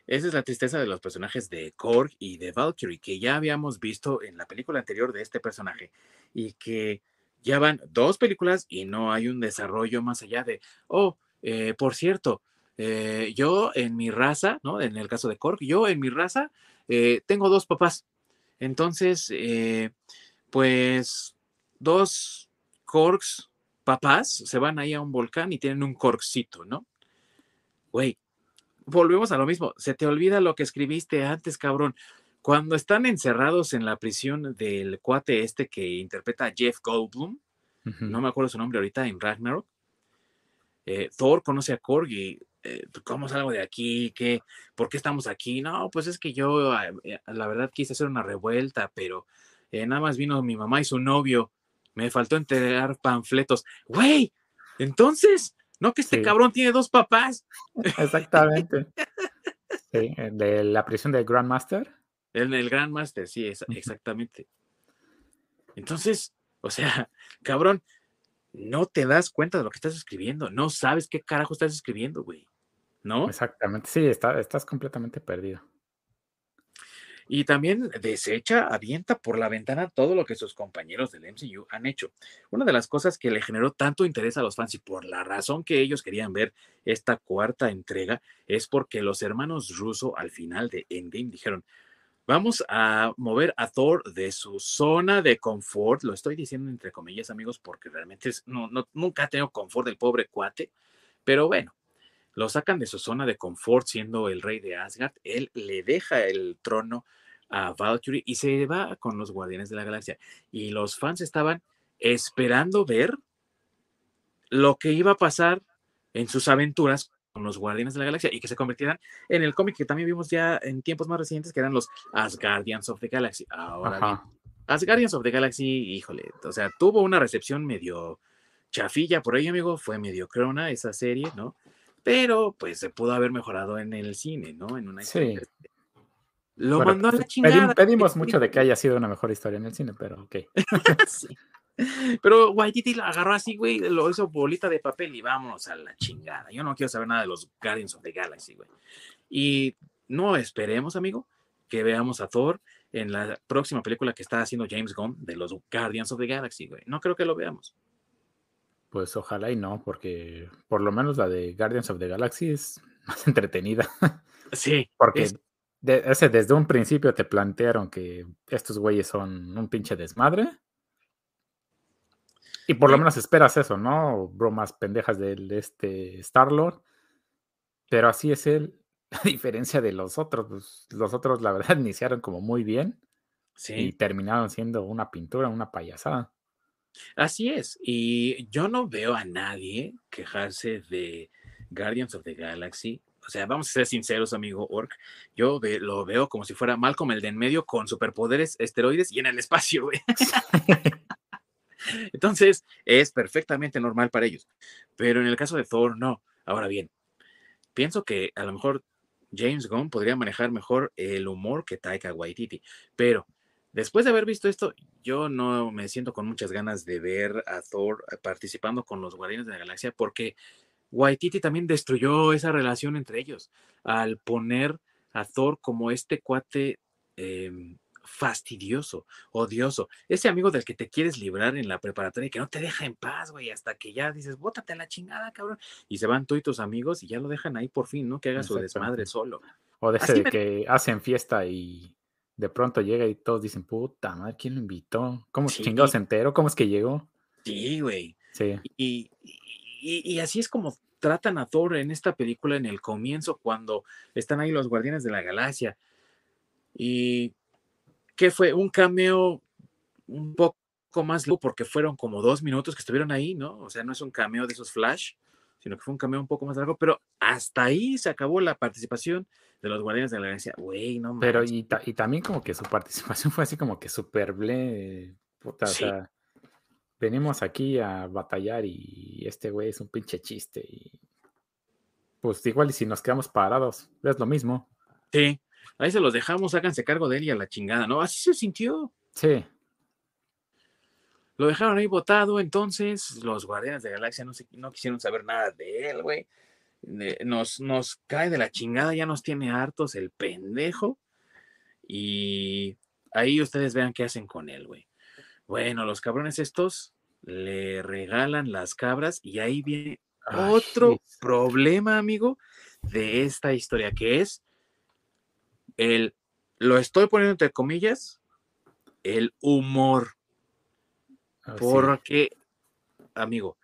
esa es la tristeza de los personajes de Korg y de Valkyrie, que ya habíamos visto en la película anterior de este personaje, y que ya van dos películas y no hay un desarrollo más allá de, oh, eh, por cierto, eh, yo en mi raza, ¿no? En el caso de Korg, yo en mi raza eh, tengo dos papás. Entonces, eh, pues dos corks papás se van ahí a un volcán y tienen un corkcito, ¿no? Güey, volvemos a lo mismo. Se te olvida lo que escribiste antes, cabrón. Cuando están encerrados en la prisión del cuate este que interpreta a Jeff Goldblum, no me acuerdo su nombre ahorita, en Ragnarok, eh, Thor conoce a Korg y ¿cómo salgo de aquí? ¿Qué? ¿Por qué estamos aquí? No, pues es que yo, eh, la verdad, quise hacer una revuelta, pero nada más vino mi mamá y su novio. Me faltó entregar panfletos. Güey, entonces, ¿no que este cabrón tiene dos papás? Exactamente. sí, de la prisión del Grandmaster. En el Grandmaster, sí, exactamente. Entonces, o sea, cabrón, no te das cuenta de lo que estás escribiendo, no sabes qué carajo estás escribiendo, güey. ¿No? Exactamente, sí, estás completamente perdido. Y también desecha, avienta por la ventana todo lo que sus compañeros del MCU han hecho. Una de las cosas que le generó tanto interés a los fans y por la razón que ellos querían ver esta cuarta entrega es porque los hermanos Russo al final de Endgame dijeron, Vamos a mover a Thor de su zona de confort. Lo estoy diciendo entre comillas, amigos, porque realmente no, nunca ha tenido confort el pobre cuate. Pero bueno, lo sacan de su zona de confort siendo el rey de Asgard. Él le deja el trono a Valkyrie y se va con los Guardianes de la Galaxia. Y los fans estaban esperando ver lo que iba a pasar en sus aventuras los Guardianes de la Galaxia y que se convirtieran en el cómic que también vimos ya en tiempos más recientes, que eran los Asgardians of the Galaxy. Ahora bien, Asgardians of the Galaxy, híjole, o sea, tuvo una recepción medio chafilla por ahí, amigo, fue medio crona esa serie, ¿no? Pero pues se pudo haber mejorado en el cine, ¿no? En una sí. Lo mandó a la chingada. Pedimos, mucho de que haya sido una mejor historia en el cine, pero ok. sí. Pero Waititi la agarró así, güey, lo hizo bolita de papel y vámonos a la chingada. Yo no quiero saber nada de los Guardians of the Galaxy, güey. Y no esperemos, amigo, que veamos a Thor en la próxima película que está haciendo James Gunn de los Guardians of the Galaxy, güey. No creo que lo veamos. Pues ojalá y no, porque por lo menos la de Guardians of the Galaxy es más entretenida. Sí. Porque ese, desde un principio te plantearon que estos güeyes son un pinche desmadre y por lo menos esperas eso, ¿no? Bromas pendejas de este Star-Lord. Pero así es él, a diferencia de los otros. Pues, los otros, la verdad, iniciaron como muy bien. Sí. Y terminaron siendo una pintura, una payasada. Así es. Y yo no veo a nadie quejarse de Guardians of the Galaxy. O sea, vamos a ser sinceros, amigo Orc. Yo lo veo como si fuera Malcolm el de en medio con superpoderes, esteroides y en el espacio. Entonces, es perfectamente normal para ellos. Pero en el caso de Thor, no. Ahora bien, pienso que a lo mejor James Gunn podría manejar mejor el humor que Taika Waititi. Pero después de haber visto esto, yo no me siento con muchas ganas de ver a Thor participando con los Guardianes de la Galaxia porque Waititi también destruyó esa relación entre ellos al poner a Thor como este cuate em, fastidioso, odioso, ese amigo del que te quieres librar en la preparatoria y que no te deja en paz, güey, hasta que ya dices, bótate a la chingada, cabrón, y se van tú y tus amigos y ya lo dejan ahí por fin, ¿no? Que haga su desmadre solo. O de ese de que hacen fiesta y de pronto llega y todos dicen, puta madre, ¿quién lo invitó? ¿Cómo sí. chingados se enteró? ¿Cómo es que llegó? Sí, güey. Sí. Y, y, y así es como tratan a Thor en esta película en el comienzo, cuando están ahí los guardianes de la galaxia. Y que fue un cameo un poco más largo porque fueron como dos minutos que estuvieron ahí, ¿no? O sea, no es un cameo de esos flash, sino que fue un cameo un poco más largo, pero hasta ahí se acabó la participación de los Guardianes de la Galaxia. Güey, no Pero y, y, también como que su participación fue así como que súper ble, puta, o sea, venimos aquí a batallar y este güey es un pinche chiste y pues igual y si nos quedamos parados, es lo mismo. Sí, ahí se los dejamos, háganse cargo de él y a la chingada, ¿no? Así se sintió. Sí. Lo dejaron ahí botado, entonces los Guardianes de Galaxia no, no quisieron saber nada de él, güey. Nos, nos cae de la chingada, ya nos tiene hartos el pendejo. Y ahí ustedes vean qué hacen con él, güey. Bueno, los cabrones estos le regalan las cabras y ahí viene otro problema, amigo, de esta historia, que es el, lo estoy poniendo entre comillas, el humor. Porque, amigo,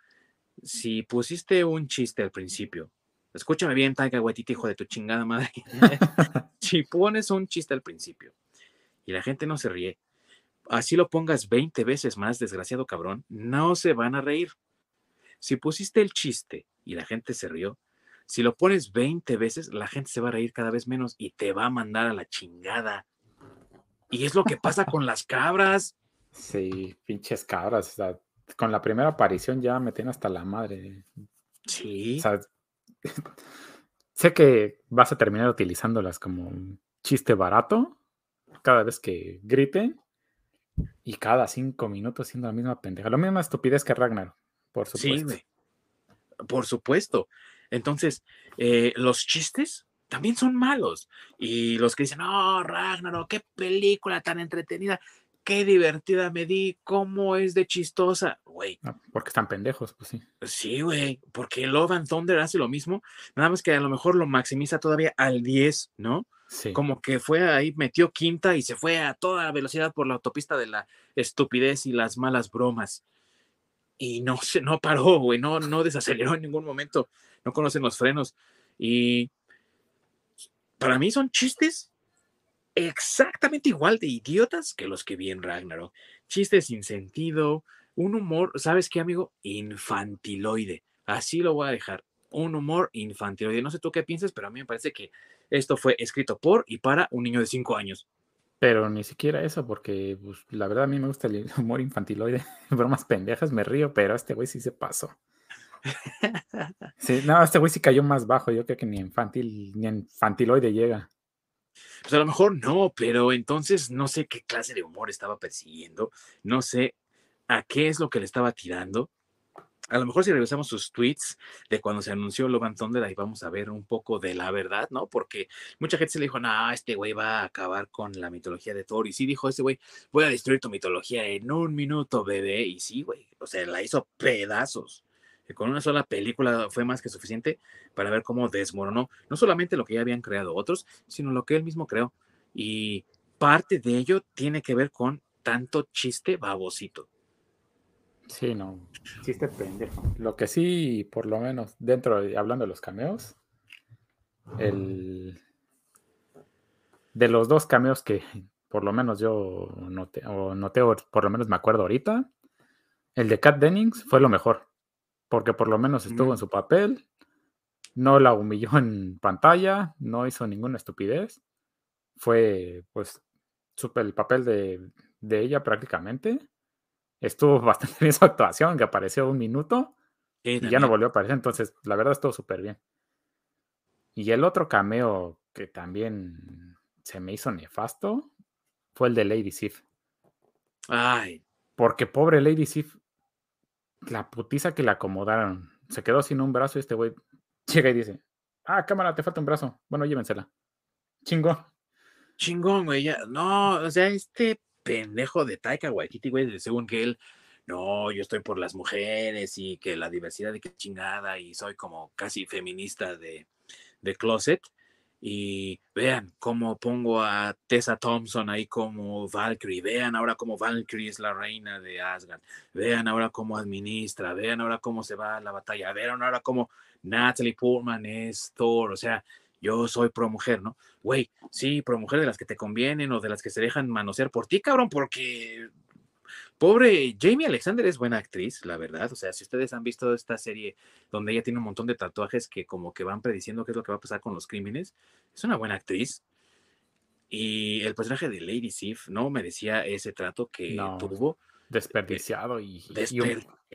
si pusiste un chiste al principio, escúchame bien, Taika Waititi, hijo de tu chingada madre. si pones un chiste al principio y la gente no se ríe, así lo pongas 20 veces más, desgraciado cabrón, no se van a reír. Si pusiste el chiste y la gente se rió, si lo pones 20 veces, la gente se va a reír cada vez menos y te va a mandar a la chingada. Y es lo que pasa con las cabras. Sí, pinches cabras. con la primera aparición ya me tiene hasta la madre. Sí. sé que vas a terminar utilizándolas como un chiste barato cada vez que griten y cada cinco minutos siendo la misma pendeja. La misma estupidez que Ragnar, por supuesto. Sí, Por supuesto. Entonces, eh, los chistes también son malos. Y los que dicen, oh, Ragnarok, qué película tan entretenida, qué divertida me di, cómo es de chistosa, güey. Ah, porque están pendejos, pues sí. Sí, güey, porque Love and Thunder hace lo mismo, nada más que a lo mejor lo maximiza todavía al 10, ¿no? Sí. Como que fue ahí, metió quinta y se fue a toda velocidad por la autopista de la estupidez y las malas bromas. Y no se, no paró, güey, no, no desaceleró en ningún momento, no conocen los frenos. Y para mí son chistes exactamente igual de idiotas que los que vi en Ragnarok. Chistes sin sentido, un humor, ¿sabes qué, amigo? Infantiloide. Así lo voy a dejar. Un humor infantiloide. No sé tú qué piensas, pero a mí me parece que esto fue escrito por y para un niño de 5 años. Pero ni siquiera eso, porque pues, la verdad a mí me gusta el humor infantiloide. Bromas pendejas, me río, pero este güey sí se pasó. Sí, no, este güey sí cayó más bajo. Yo creo que ni infantil, ni infantiloide llega. Pues a lo mejor no, pero entonces no sé qué clase de humor estaba persiguiendo, no sé a qué es lo que le estaba tirando. A lo mejor si revisamos sus tweets de cuando se anunció Logan Thunder, ahí vamos a ver un poco de la verdad, ¿no? Porque mucha gente se le dijo, no, este güey va a acabar con la mitología de Thor. Y sí dijo, este güey, voy a destruir tu mitología en un minuto, bebé. Y sí, güey, o sea, la hizo pedazos con una sola película fue más que suficiente para ver cómo desmoronó no solamente lo que ya habían creado otros, sino lo que él mismo creó. Y parte de ello tiene que ver con tanto chiste babosito. Sí, no, chiste pendejo. Lo que sí, por lo menos, dentro de, hablando de los cameos, el de los dos cameos que por lo menos yo noté, o noté, o por lo menos me acuerdo ahorita, el de Kat Dennings fue lo mejor porque por lo menos estuvo en su papel, no la humilló en pantalla, no hizo ninguna estupidez. Fue, pues, super el papel de, ella prácticamente. Estuvo bastante bien su actuación, que apareció un minuto y ya no volvió a aparecer. Entonces, la verdad, estuvo súper bien. Y el otro cameo que también se me hizo nefasto fue el de Lady Sif. Ay. Porque pobre Lady Sif la putiza que le acomodaron. Se quedó sin un brazo y este güey llega y dice, ah, cámara, te falta un brazo. Bueno, llévensela. Chingón. Chingón, güey. No, o sea, este pendejo de Taika Waititi, güey, según que él, no, yo estoy por las mujeres y que la diversidad de que chingada y soy como casi feminista de, de closet. Y vean cómo pongo a Tessa Thompson ahí como Valkyrie. Vean ahora cómo Valkyrie es la reina de Asgard. Vean ahora cómo administra. Vean ahora cómo se va a la batalla. Vean ahora cómo Natalie Portman es Thor. O sea, yo soy pro mujer, ¿no? Güey, sí, pro mujer de las que te convienen o de las que se dejan manosear por ti, cabrón, porque Pobre Jamie Alexander es buena actriz, la verdad. O sea, si ustedes han visto esta serie donde ella tiene un montón de tatuajes que como que van prediciendo qué es lo que va a pasar con los crímenes, es una buena actriz. Y el personaje de Lady Sif no merecía ese trato que tuvo. Desperdiciado y,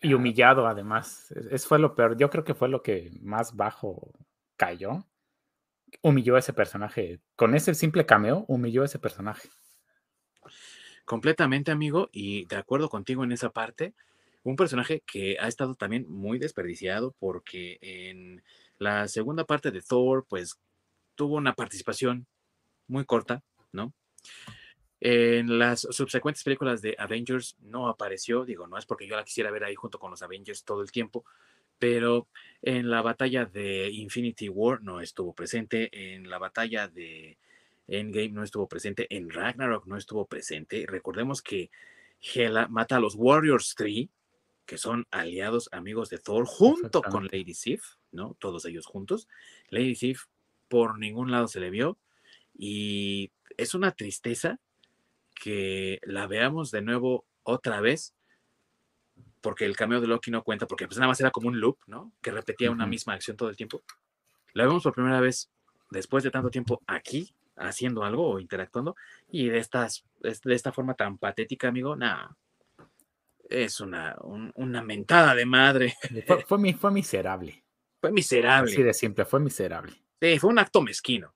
y, humillado además. Eso fue lo peor. Yo creo que fue lo que más bajo cayó. Humilló a ese personaje. Con ese simple cameo, humilló a ese personaje. Completamente, amigo, y de acuerdo contigo en esa parte. Un personaje que ha estado también muy desperdiciado porque en la segunda parte de Thor, pues tuvo una participación muy corta, ¿no? En las subsecuentes películas de Avengers no apareció, digo, no es porque yo la quisiera ver ahí junto con los Avengers todo el tiempo, pero en la batalla de Infinity War no estuvo presente, en la batalla de Endgame no estuvo presente, en Ragnarok no estuvo presente. Recordemos que Hela mata a los Warriors 3, que son aliados amigos de Thor, junto con Lady Sif, ¿no? Todos ellos juntos. Lady Sif por ningún lado se le vio y es una tristeza que la veamos de nuevo otra vez porque el cameo de Loki no cuenta, porque pues nada más era como un loop, ¿no? Que repetía una misma acción todo el tiempo. La vemos por primera vez después de tanto tiempo aquí, haciendo algo o interactuando, y de, estas, de esta forma tan patética, amigo, nada. Es una, una mentada de madre. Fue, fue, miserable. Fue miserable. Así de simple, fue miserable. Sí, fue un acto mezquino.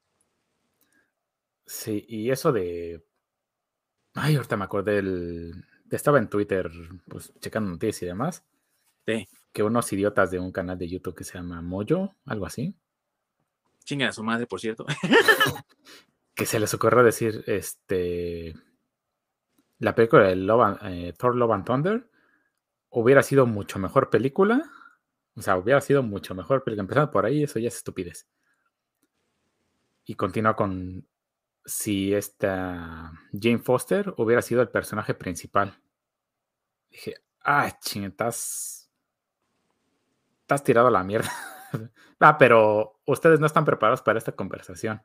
Sí, y eso de. Ay, ahorita me acordé del. Estaba en Twitter, pues checando noticias y demás. Sí. Que unos idiotas de un canal de YouTube que se llama Moyo, algo así. Chinga a su madre, por cierto. que se les ocurrió decir, este. La película de eh, Thor Love and Thunder hubiera sido mucho mejor película. O sea, hubiera sido mucho mejor película. Empezando por ahí, eso ya es estupidez. Y continúa con si esta Jane Foster hubiera sido el personaje principal. Dije, ah, ching, estás. Estás tirado a la mierda. ah, pero ustedes no están preparados para esta conversación.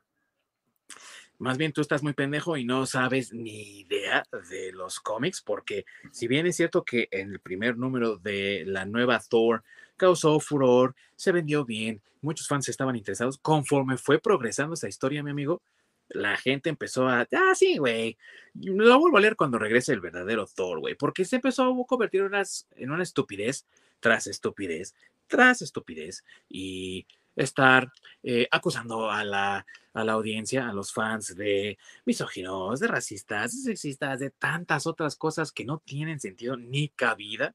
Más bien tú estás muy pendejo y no sabes ni idea de los cómics, porque si bien es cierto que en el primer número de la nueva Thor causó furor, se vendió bien, muchos fans estaban interesados, conforme fue progresando esa historia, mi amigo, la gente empezó a, ah, sí, güey, lo vuelvo a leer cuando regrese el verdadero Thor, güey, porque se empezó a convertir en, en una estupidez tras estupidez, tras estupidez, y estar eh, acusando a la, a la audiencia, a los fans de misóginos, de racistas, de sexistas, de tantas otras cosas que no tienen sentido ni cabida,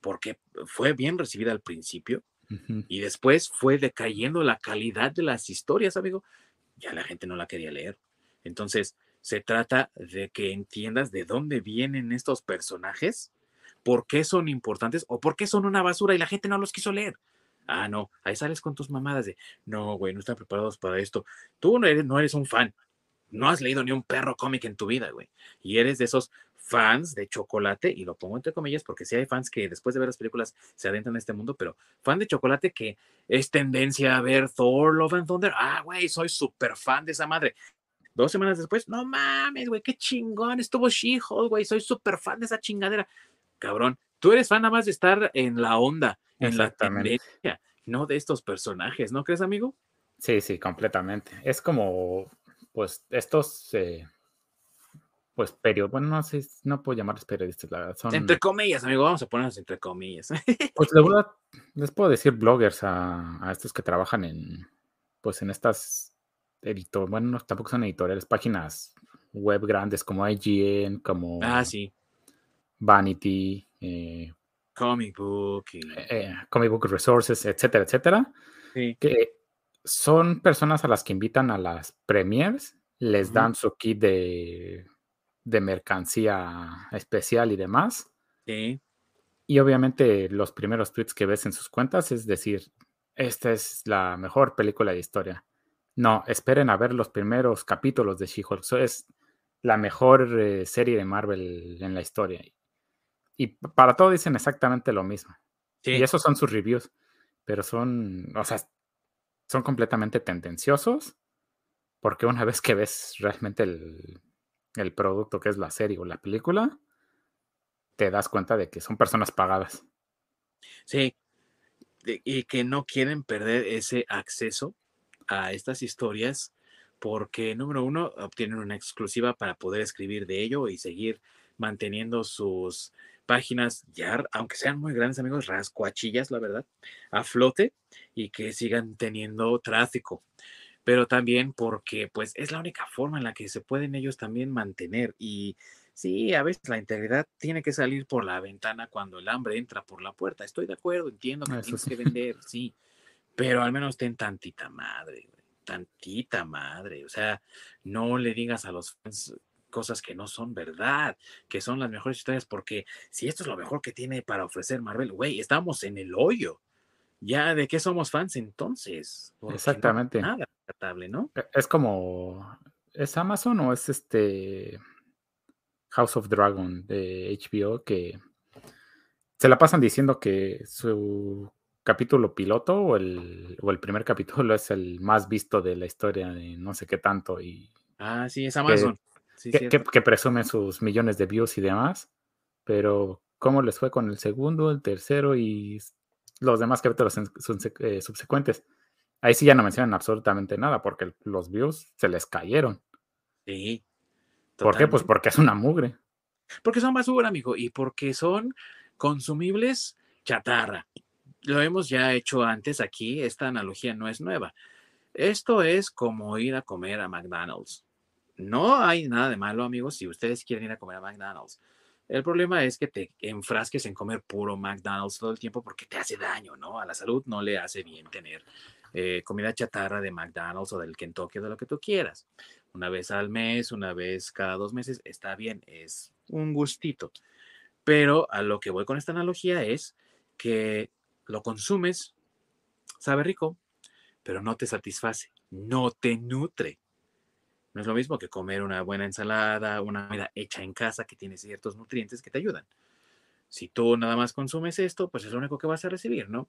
porque fue bien recibida al principio y después fue decayendo la calidad de las historias, amigo ya la gente no la quería leer. Entonces, se trata de que entiendas de dónde vienen estos personajes, por qué son importantes o por qué son una basura y la gente no los quiso leer. Ah, no, ahí sales con tus mamadas de, no, güey, no están preparados para esto. Tú no eres, no eres un fan, no has leído ni un perro cómic en tu vida, güey. Y eres de esos fans de chocolate, y lo pongo entre comillas porque sí hay fans que después de ver las películas se adentran en este mundo, pero fan de chocolate que es tendencia a ver Thor, Love and Thunder, ah, güey, soy súper fan de esa madre. Dos semanas después, no mames, güey, qué chingón, estuvo She-Hulk, güey, soy súper fan de esa chingadera. Cabrón, tú eres fan nada más de estar en la onda, en la tendencia, no de estos personajes, ¿no crees, amigo? Sí, sí, completamente. Es como, pues, estos... Eh pues periodistas, bueno, no sé, no puedo llamarlos periodistas, la verdad. Son... Entre comillas, amigo, vamos a ponerlos entre comillas. Pues la verdad, les puedo decir bloggers a, estos que trabajan en, pues en estas editoriales, bueno, tampoco son editoriales, páginas web grandes como IGN, como ah, sí. Vanity, eh, Comic Book, eh, eh, Comic Book Resources, etcétera, etcétera. Que son personas a las que invitan a las premiers, les dan su kit de de mercancía especial y demás. Sí. Y obviamente los primeros tweets que ves en sus cuentas es decir, esta es la mejor película de historia. No, esperen a ver los primeros capítulos de She-Hulk. es la mejor eh, serie de Marvel en la historia. Y para todo dicen exactamente lo mismo. Y esos son sus reviews. Pero son, o sea, son completamente tendenciosos. Porque una vez que ves realmente el, el producto que es la serie o la película, te das cuenta de que son personas pagadas. Sí, y que no quieren perder ese acceso a estas historias porque, número uno, obtienen una exclusiva para poder escribir de ello y seguir manteniendo sus páginas ya, aunque sean muy grandes amigos, rascuachillas, la verdad, a flote y que sigan teniendo tráfico. Pero también porque pues es la única forma en la que se pueden ellos también mantener. Y sí, a veces la integridad tiene que salir por la ventana cuando el hambre entra por la puerta. Estoy de acuerdo, entiendo que tienes que vender, sí, pero al menos ten tantita madre, tantita madre, o sea, no le digas a los fans cosas que no son verdad, que son las mejores historias, porque si esto es lo mejor que tiene para ofrecer Marvel, güey, estamos en el hoyo ya de qué somos fans entonces. Exactamente. nada tratable, ¿no? E, es como, ¿es Amazon o es este House of Dragon de HBO que se la pasan diciendo que su capítulo piloto o el, o el primer capítulo es el más visto de la historia de no sé qué tanto y ah sí es Amazon que, que, presume sus millones de views y demás pero cómo les fue con el segundo el tercero y los demás capítulos eh, subsecuentes ahí sí ya no mencionan absolutamente nada porque los views se les cayeron sí ¿Por qué? Pues porque es una mugre. Porque son basura, amigo, y porque son consumibles chatarra. Lo hemos ya hecho antes aquí, esta analogía no es nueva. Esto es como ir a comer a McDonald's. No hay nada de malo, amigos, si ustedes quieren ir a comer a McDonald's. El problema es que te enfrasques en comer puro McDonald's todo el tiempo porque te hace daño, ¿no? A la salud no le hace bien tener eh, comida chatarra de McDonald's o del Kentucky o de lo que tú quieras una vez al mes, una vez cada dos meses, está bien, es un gustito. Pero a lo que voy con esta analogía es que lo consumes, sabe rico, pero no te satisface, no te nutre. No es lo mismo que comer una buena ensalada, una comida hecha en casa que tiene ciertos nutrientes que te ayudan. Si tú nada más consumes esto, pues es lo único que vas a recibir, ¿no?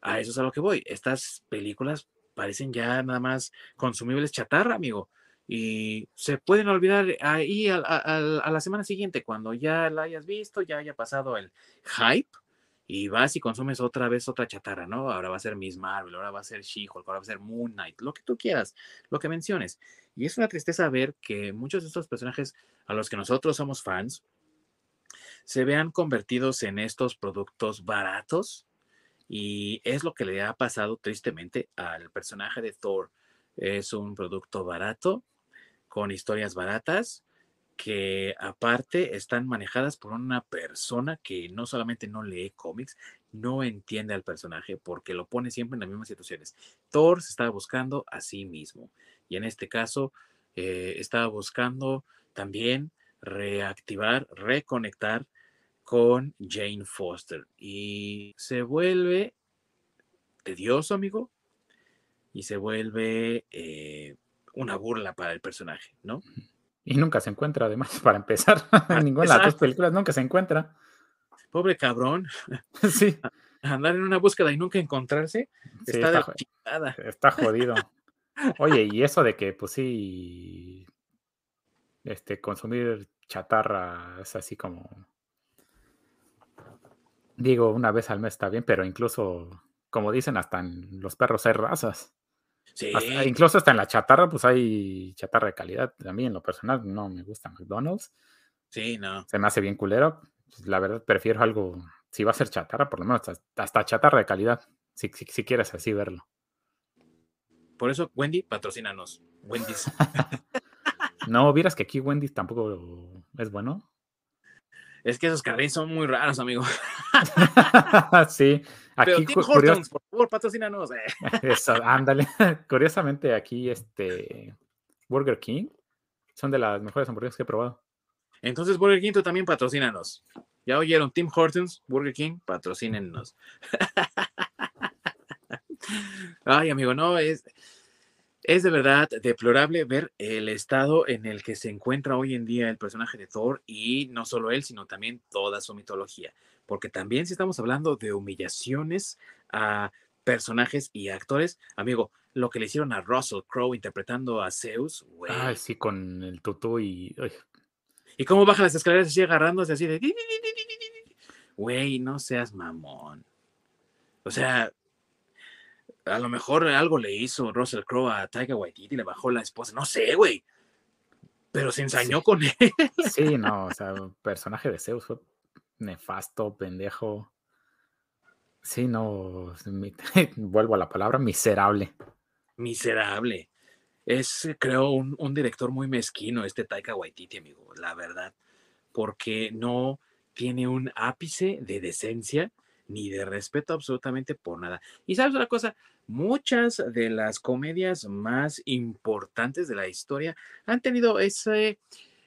A eso es a lo que voy. Estas películas parecen ya nada más consumibles chatarra, amigo y se pueden olvidar ahí a, la semana siguiente, cuando ya la hayas visto, ya haya pasado el hype y vas y consumes otra vez otra chatarra, ¿no? Ahora va a ser Miss Marvel, ahora va a ser She-Hulk, ahora va a ser Moon Knight, lo que tú quieras, lo que menciones. Y es una tristeza ver que muchos de estos personajes a los que nosotros somos fans se vean convertidos en estos productos baratos y es lo que le ha pasado tristemente al personaje de Thor. Es un producto barato con historias baratas que aparte están manejadas por una persona que no solamente no lee cómics, no entiende al personaje porque lo pone siempre en las mismas situaciones. Thor se estaba buscando a sí mismo y en este caso eh, estaba buscando también reactivar, reconectar con Jane Foster y se vuelve tedioso, amigo, y se vuelve eh, una burla para el personaje, ¿no? Y nunca se encuentra, además, para empezar. en ninguna de las dos películas nunca se encuentra. Pobre cabrón. sí. Andar en una búsqueda y nunca encontrarse está, está, está jodido. Oye, y eso de que, pues sí, este, consumir chatarra es así como, digo, una vez al mes está bien, pero incluso, como dicen, hasta en los perros hay razas incluso hasta en la chatarra, pues hay chatarra de calidad. También en lo personal no me gusta McDonald's. Sí, no. Se me hace bien culero. Pues, la verdad, prefiero algo, si va a ser chatarra, por lo menos hasta, chatarra de calidad, si, si, quieres así verlo. Por eso, Wendy, patrocínanos. Wendy's. no, vieras que aquí Wendy's tampoco es bueno. Es que esos carriles son muy raros, amigo. sí. Aquí, Tim Hortons, por favor, patrocínanos. Eh. Eso, ándale. Curiosamente, aquí, este, Burger King son de las mejores hamburguesas que he probado. Entonces, Burger King, tú también patrocínanos. Ya oyeron, Tim Hortons, Burger King, patrocínenos. Ay, amigo, no, es, es de verdad deplorable ver el estado en el que se encuentra hoy en día el personaje de Thor y no solo él, sino también toda su mitología. Porque también si estamos hablando de humillaciones a personajes y actores, amigo, lo que le hicieron a Russell Crowe interpretando a Zeus, güey. Ay, sí, con el tutú y... Y cómo baja las escaleras y agarrándose así de... Güey, no seas mamón. O sea, a lo mejor algo le hizo Russell Crowe a Taika Waititi, le bajó la esposa, no sé, güey. Pero se ensañó con él. Sí, no, o sea, personaje de Zeus fue nefasto, pendejo. Sí, no, vuelvo a la palabra, miserable. Miserable. Es, creo, un, un director muy mezquino, este Taika Waititi, amigo, la verdad. Porque no tiene un ápice de decencia ni de respeto absolutamente por nada. Y sabes una cosa, muchas de las comedias más importantes de la historia han tenido ese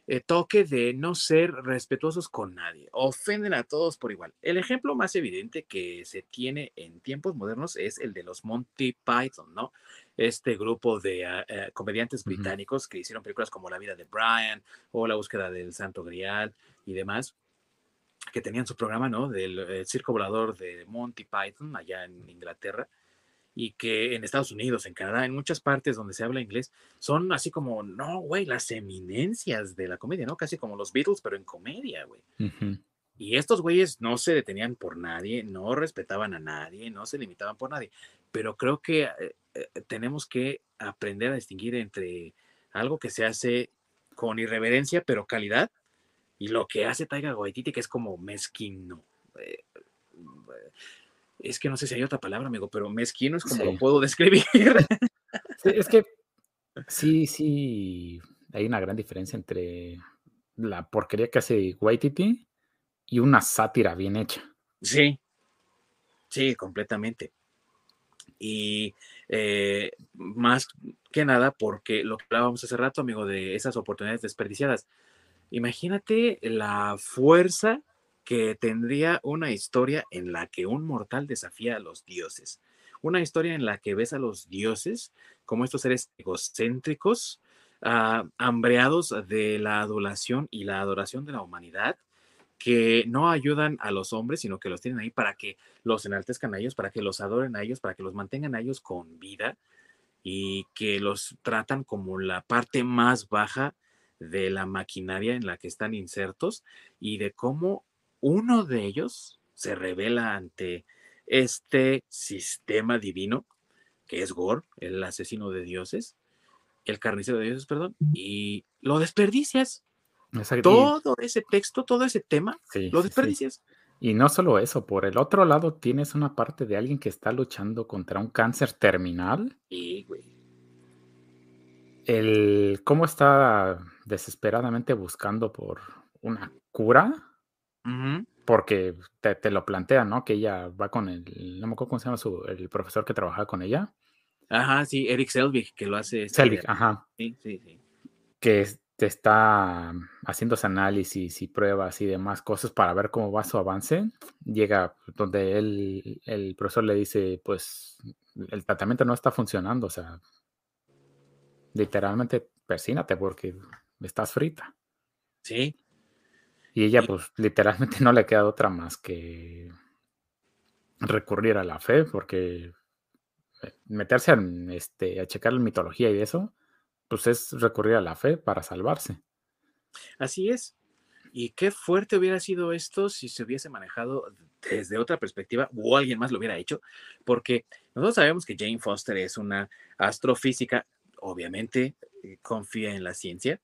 eh, toque de no ser respetuosos con nadie, ofenden a todos por igual. El ejemplo más evidente que se tiene en tiempos modernos es el de los Monty Python, ¿no? Este grupo de eh, comediantes británicos que hicieron películas como La vida de Brian o La búsqueda del Santo Grial y demás que tenían su programa, ¿no? Del eh, circo volador de Monty Python allá en Inglaterra y que en Estados Unidos, en Canadá, en muchas partes donde se habla inglés, son así como, no, güey, las eminencias de la comedia, ¿no? Casi como los Beatles, pero en comedia, güey. Y estos güeyes no se detenían por nadie, no respetaban a nadie, no se limitaban por nadie. Pero creo que eh, eh, tenemos que aprender a distinguir entre algo que se hace con irreverencia, pero calidad, y lo que hace Taiga Waititi, que es como mezquino. Eh, es que no sé si hay otra palabra, amigo, pero mezquino es como lo puedo describir. es que sí, sí, hay una gran diferencia entre la porquería que hace Waititi y una sátira bien hecha. Sí, sí, completamente. Y eh, más que nada porque lo que hablábamos hace rato, amigo, de esas oportunidades desperdiciadas. Imagínate la fuerza que tendría una historia en la que un mortal desafía a los dioses. Una historia en la que ves a los dioses como estos seres egocéntricos, uh, hambreados de la adulación y la adoración de la humanidad, que no ayudan a los hombres, sino que los tienen ahí para que los enaltezcan a ellos, para que los adoren a ellos, para que los mantengan a ellos con vida y que los tratan como la parte más baja de la maquinaria en la que están insertos y de cómo uno de ellos se revela ante este sistema divino, que es Gor, el asesino de dioses, el carnicero de dioses, perdón, y lo desperdicias. Todo ese texto, todo ese tema, lo desperdicias. Y no solo eso, por el otro lado tienes una parte de alguien que está luchando contra un cáncer terminal. Y, güey. El cómo está desesperadamente buscando por una cura porque te, lo plantea, ¿no? Que ella va con el, no me acuerdo cómo se llama su, el profesor que trabajaba con ella. Ajá, sí, Eric Selvig, que lo hace. Este Selvig, ajá. Sí, sí, sí. Que te está haciendo análisis y pruebas y demás cosas para ver cómo va su avance. Llega donde él, el profesor le dice, pues, el tratamiento no está funcionando, o sea, literalmente persínate porque estás frita. Sí, y ella, pues, literalmente no le queda otra más que recurrir a la fe, porque eh, meterse este, a checar la mitología y eso, pues es recurrir a la fe para salvarse. Así es. Y qué fuerte hubiera sido esto si se hubiese manejado desde otra perspectiva o alguien más lo hubiera hecho, porque nosotros sabemos que Jane Foster es una astrofísica, obviamente eh, confía en la ciencia,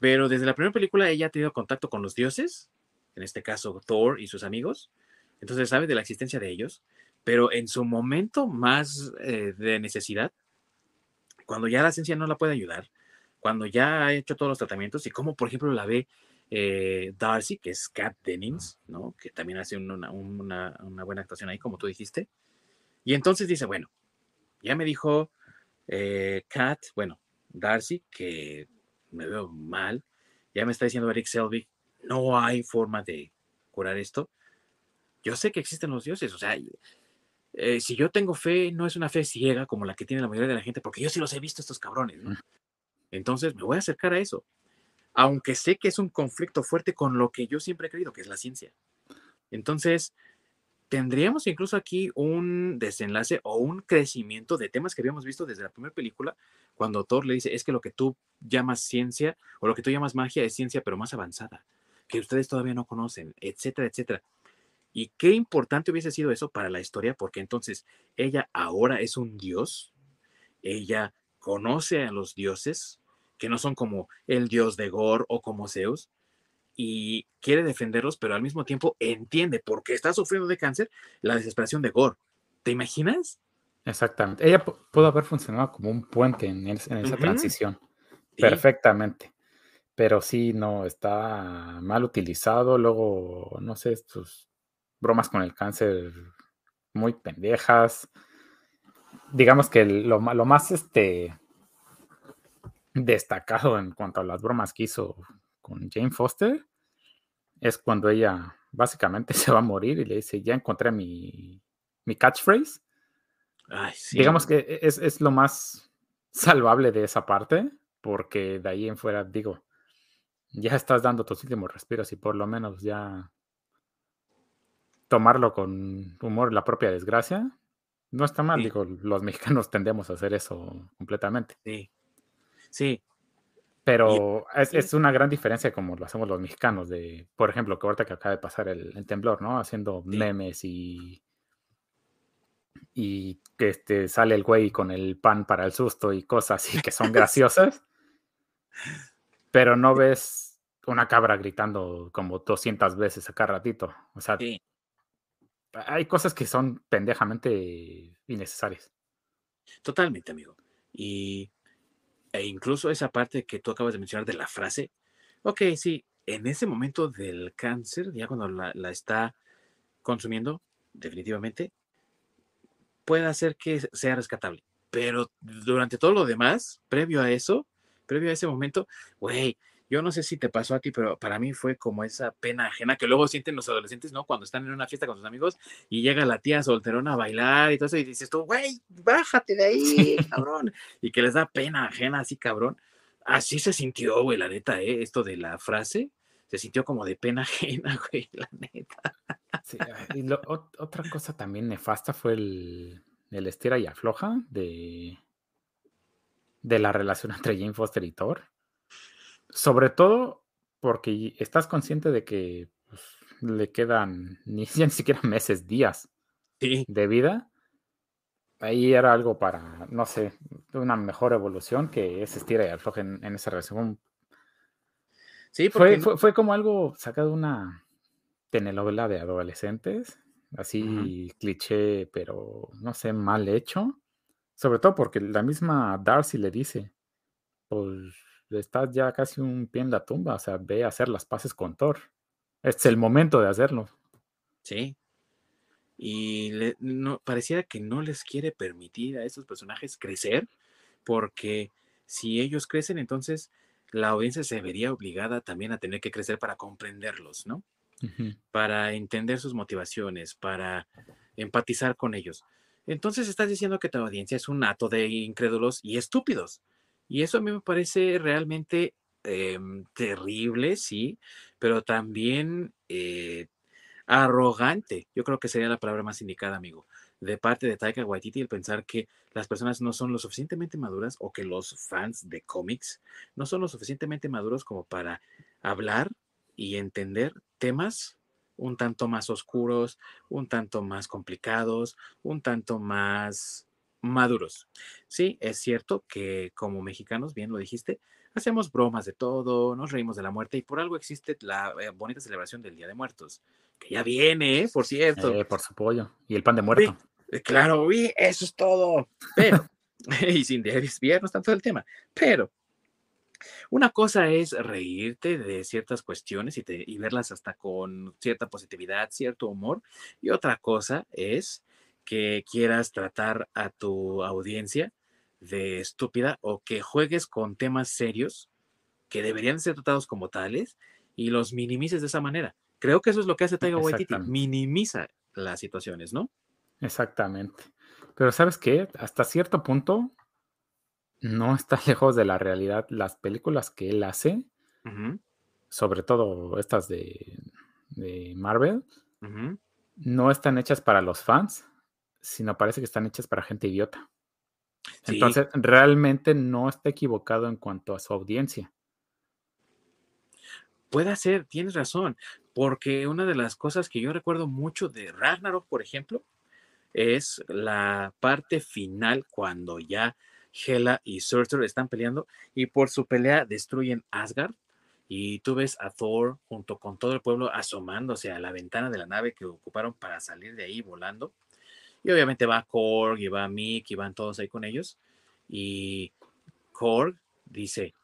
pero desde la primera película ella ha tenido contacto con los dioses, en este caso Thor y sus amigos, entonces sabe de la existencia de ellos, pero en su momento más eh, de necesidad, cuando ya la ciencia no la puede ayudar, cuando ya ha hecho todos los tratamientos y como por ejemplo la ve eh, Darcy, que es Kat Dennings, ¿no? que también hace una, una, buena actuación ahí, como tú dijiste, y entonces dice, bueno, ya me dijo eh, Kat, bueno, Darcy, que me veo mal. Ya me está diciendo Eric Selvig, no hay forma de curar esto. Yo sé que existen los dioses, o sea, eh, si yo tengo fe, no es una fe ciega como la que tiene la mayoría de la gente, porque yo sí los he visto estos cabrones, ¿no? Entonces me voy a acercar a eso, aunque sé que es un conflicto fuerte con lo que yo siempre he creído, que es la ciencia. Entonces, tendríamos incluso aquí un desenlace o un crecimiento de temas que habíamos visto desde la primera película, cuando Thor le dice, es que lo que tú llamas ciencia o lo que tú llamas magia es ciencia, pero más avanzada, que ustedes todavía no conocen, etcétera, etcétera. Y qué importante hubiese sido eso para la historia, porque entonces ella ahora es un dios, ella conoce a los dioses, que no son como el dios de Gor o como Zeus, y quiere defenderlos, pero al mismo tiempo entiende por qué está sufriendo de cáncer la desesperación de Gore. ¿Te imaginas? Exactamente. Ella pudo haber funcionado como un puente en, esa transición. Perfectamente. Pero sí, no, está mal utilizado. Luego, no sé, sus bromas con el cáncer muy pendejas. Digamos que lo, lo más este, destacado en cuanto a las bromas que hizo con Jane Foster, es cuando ella básicamente se va a morir y le dice, ya encontré mi, mi catchphrase. Digamos que e, es, es, lo más salvable de esa parte, porque de ahí en fuera, digo, ya estás dando tus últimos respiros y por lo menos ya tomarlo con humor la propia desgracia, no está mal. Digo, los mexicanos tendemos a hacer eso completamente. Sí. Sí. Pero es, una gran diferencia como lo hacemos los mexicanos, de, por ejemplo, que ahorita que acaba de pasar el, temblor, ¿no? Haciendo memes y y que este, sale el güey con el pan para el susto y cosas así que son graciosas, pero no ves una cabra gritando como 200 veces a cada ratito. O sea, hay cosas que son pendejamente innecesarias. Totalmente, amigo. Y e incluso esa parte que tú acabas de mencionar de la frase, ok, sí, en ese momento del cáncer, ya cuando la, la está consumiendo, definitivamente, puede hacer que sea rescatable. Pero durante todo lo demás, previo a eso, previo a ese momento, güey, yo no sé si te pasó a ti, pero para mí fue como esa pena ajena que luego sienten los adolescentes, ¿no? Cuando están en una fiesta con sus amigos y llega la tía solterona a bailar y todo eso, y dices tú, güey, bájate de ahí, cabrón. y que les da pena ajena, así, cabrón. Así se sintió, güey, la neta, ¿eh? Esto de la frase, se sintió como de pena ajena, güey, la neta. Sí, y otra cosa también nefasta fue el, el estira y afloja de, de la relación entre Jane Foster y Thor. Sobre todo porque estás consciente de que pues, le quedan ni, ni siquiera meses, días de vida. Ahí era algo para, no sé, una mejor evolución que ese estira y afloja en, esa relación. Sí, fue, fue, como algo sacado de una telenovela de adolescentes, así cliché, pero no sé, mal hecho. Sobre todo porque la misma Darcy le dice, pues estás ya casi un pie en la tumba, o sea, ve a hacer las paces con Thor. Este es el momento de hacerlo. Sí. Y no, pareciera que no les quiere permitir a esos personajes crecer, porque si ellos crecen, entonces la audiencia se vería obligada también a tener que crecer para comprenderlos, ¿no? Para entender sus motivaciones, para empatizar con ellos. Entonces estás diciendo que tu audiencia es un nato de incrédulos y estúpidos. Y eso a mí me parece realmente em, terrible, sí, pero también eh, arrogante. Yo creo que sería la palabra más indicada, amigo, de parte de Taika Waititi el pensar que las personas no son lo suficientemente maduras o que los fans de cómics no son lo suficientemente maduros como para hablar y entender temas un tanto más oscuros, un tanto más complicados, un tanto más maduros. Sí, es cierto que como mexicanos, bien lo dijiste, hacemos bromas de todo, nos reímos de la muerte y por algo existe la eh, bonita celebración del Día de Muertos, que ya viene, ¿eh? por cierto. Eh, por su pollo y el pan de muerto. claro, uy, eso es todo. Pero, y sin desviarnos tanto del tema, pero una cosa es reírte de ciertas cuestiones y, y, verlas hasta con cierta positividad, cierto humor, y otra cosa es que quieras tratar a tu audiencia de estúpida o que juegues con temas serios que deberían ser tratados como tales y los minimices de esa manera. Creo que eso es lo que hace Taiga Waititi, minimiza las situaciones, ¿no? Exactamente. Pero sabes qué, hasta cierto punto no está lejos de la realidad. Las películas que él hace, sobre todo estas de, Marvel, no están hechas para los fans, sino parece que están hechas para gente idiota. Entonces, realmente no está equivocado en cuanto a su audiencia. Puede ser, tienes razón, porque una de las cosas que yo recuerdo mucho de Ragnarok, por ejemplo, es la parte final cuando ya Hela y Surtur están peleando y por su pelea destruyen Asgard. Y tú ves a Thor junto con todo el pueblo asomándose a la ventana de la nave que ocuparon para salir de ahí volando. Y obviamente va Korg y va Mick y van todos ahí con ellos. Y Korg dice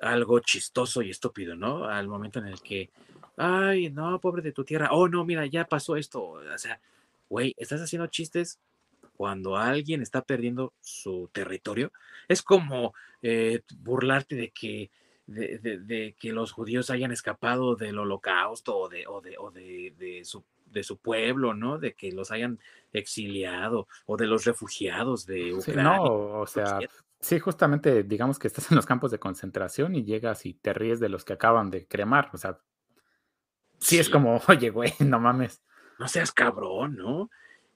algo chistoso y estúpido, ¿no? Al momento en el que, ay, no, pobre de tu tierra. Oh, no, mira, ya pasó esto. O sea, güey, estás haciendo chistes cuando alguien está perdiendo su territorio, es como eh, burlarte de que de, que los judíos hayan escapado del holocausto o de, o de, o de, su, de su pueblo, ¿no? De que los hayan exiliado o de los refugiados de Ucrania. no, o sea, sí, justamente digamos que estás en los campos de concentración y llegas y te ríes de los que acaban de cremar, o sea, sí, es como, oye, güey, no mames. No seas cabrón, ¿no?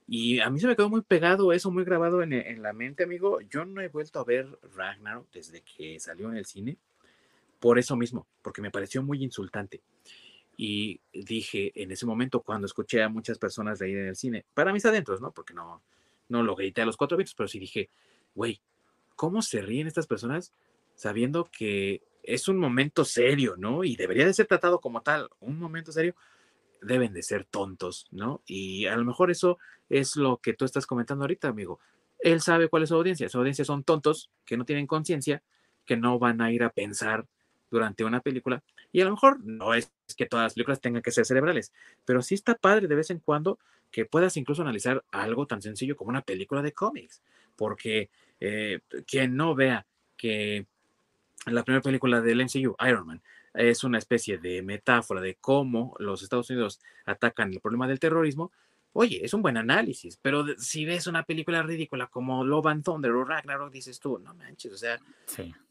Y a mí se me quedó muy pegado eso, muy grabado en, en la mente, amigo. Yo no he vuelto a ver Ragnarok desde que salió en el cine por eso mismo, porque me pareció muy insultante. Y dije en ese momento, cuando escuché a muchas personas reír en el cine, para mis adentros, ¿no? Porque no, no lo grité a los cuatro vientos, pero sí dije, güey, ¿cómo se ríen estas personas sabiendo que es un momento serio, ¿no? Y debería de ser tratado como tal, un momento serio, deben de ser tontos, ¿no? Y a lo mejor eso es lo que tú estás comentando ahorita, amigo. Él sabe cuál es su audiencia. Su audiencia son tontos que no tienen conciencia, que no van a ir a pensar durante una película. Y a lo mejor no es que todas las películas tengan que ser cerebrales, pero sí está padre de vez en cuando que puedas incluso analizar algo tan sencillo como una película de cómics, porque eh, quien no vea que la primera película del MCU, Iron Man, es una especie de metáfora de cómo los Estados Unidos atacan el problema del terrorismo, oye, es un buen análisis, pero si ves una película ridícula como Love and Thunder o Ragnarok, dices tú, no manches, o sea,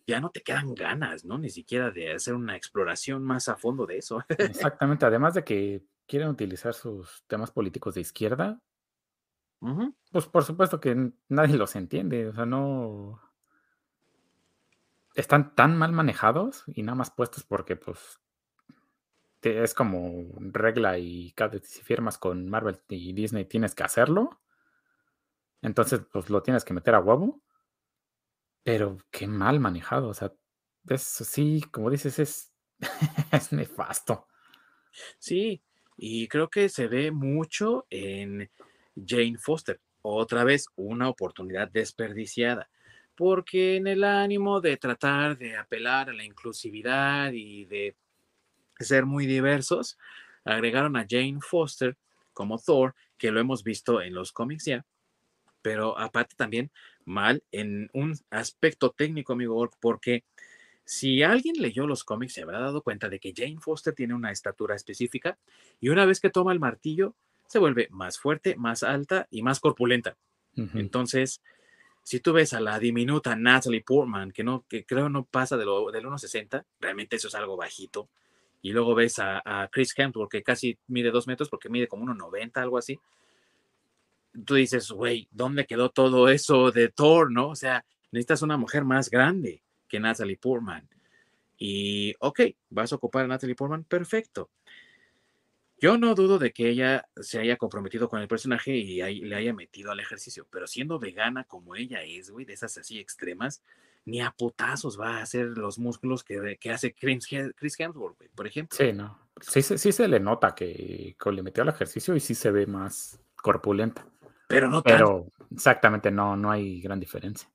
ya no te quedan ganas, ¿no? Ni siquiera de hacer una exploración más a fondo de eso. Exactamente, además de que quieren utilizar sus temas políticos de izquierda, pues por supuesto que nadie los entiende, o sea, no... Están tan mal manejados y nada más puestos porque pues es como regla y cada si firmas con Marvel y Disney tienes que hacerlo. Entonces, pues lo tienes que meter a huevo. Pero qué mal manejado. O sea, eso sí, como dices, es, es nefasto. Sí, y creo que se ve mucho en Jane Foster. Otra vez, una oportunidad desperdiciada. Porque en el ánimo de tratar de apelar a la inclusividad y de ser muy diversos, agregaron a Jane Foster como Thor, que lo hemos visto en los cómics ya, pero aparte también mal en un aspecto técnico, amigo, porque si alguien leyó los cómics se habrá dado cuenta de que Jane Foster tiene una estatura específica y una vez que toma el martillo se vuelve más fuerte, más alta y más corpulenta. Entonces, si tú ves a la diminuta Natalie Portman, que no, que creo no pasa de lo, del 1.60, realmente eso es algo bajito, y luego ves a, Chris Hemsworth que casi mide dos metros porque mide como 1,90, algo así. Tú dices, güey, ¿dónde quedó todo eso de Thor, no? O sea, necesitas una mujer más grande que Natalie Portman. Y, ok, vas a ocupar a Natalie Portman, perfecto. Yo no dudo de que ella se haya comprometido con el personaje y le haya metido al ejercicio, pero siendo vegana como ella es, güey, de esas así extremas, ni a putazos va a hacer los músculos que, que hace Chris, Hemsworth, por ejemplo. Sí, no. Sí, sí, se le nota que, le metió al ejercicio y sí se ve más corpulenta. Pero no Pero exactamente, no, no hay gran diferencia.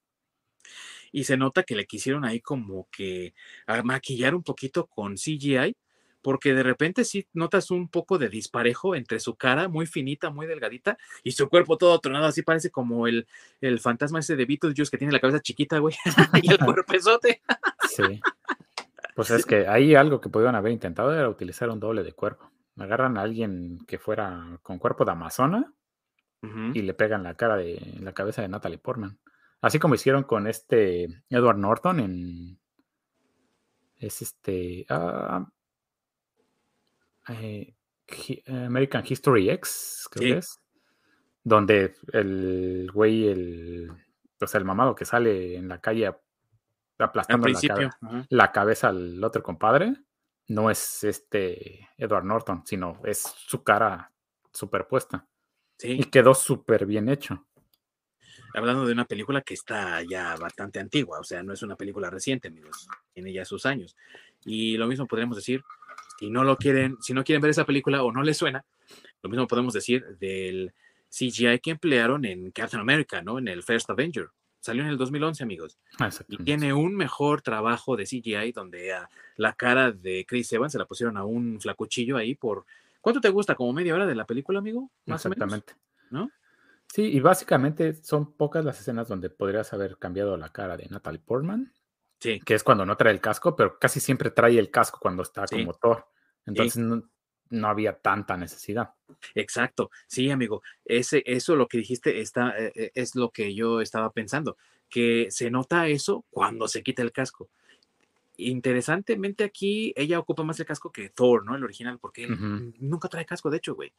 Y se nota que le quisieron ahí como que maquillar un poquito con CGI porque de repente sí notas un poco de disparejo entre su cara muy finita, muy delgadita, y su cuerpo todo tronado, así parece como el, el fantasma ese de Beetlejuice que tiene la cabeza chiquita, güey, y el cuerpezote. sí. Pues es que ahí algo que pudieron haber intentado era utilizar un doble de cuerpo. Agarran a alguien que fuera con cuerpo de amazona y le pegan la cara de la cabeza de Natalie Portman. Así como hicieron con este Edward Norton en es este ah, eh, American History X, creo que es. Donde el güey, el, o sea, el mamado que sale en la calle aplastando la, cabeza al otro compadre, no es este Edward Norton, sino es su cara superpuesta. Y quedó súper bien hecho. Hablando de una película que está ya bastante antigua, o sea, no es una película reciente, amigos, tiene ya sus años. Y lo mismo podríamos decir si no lo quieren, si no quieren ver esa película o no les suena, lo mismo podemos decir del CGI que emplearon en Captain America, ¿no? En el First Avenger. Salió en el 2011, amigos. Ah, y tiene un mejor trabajo de CGI donde a la cara de Chris Evans se la pusieron a un flacuchillo ahí por... ¿Cuánto te gusta? ¿Como media hora de la película, amigo? Más Exactamente. O menos, ¿No? Sí, y básicamente son pocas las escenas donde podrías haber cambiado la cara de Natalie Portman Sí. Que es cuando no trae el casco, pero casi siempre trae el casco cuando está como Thor. Entonces no, había tanta necesidad. Exacto. Sí, amigo. Ese, eso lo que dijiste está, eh, eh, es lo que yo estaba pensando. Que se nota eso cuando se quita el casco interesantemente aquí ella ocupa más el casco que Thor, ¿no? El original, porque nunca trae casco, de hecho, güey.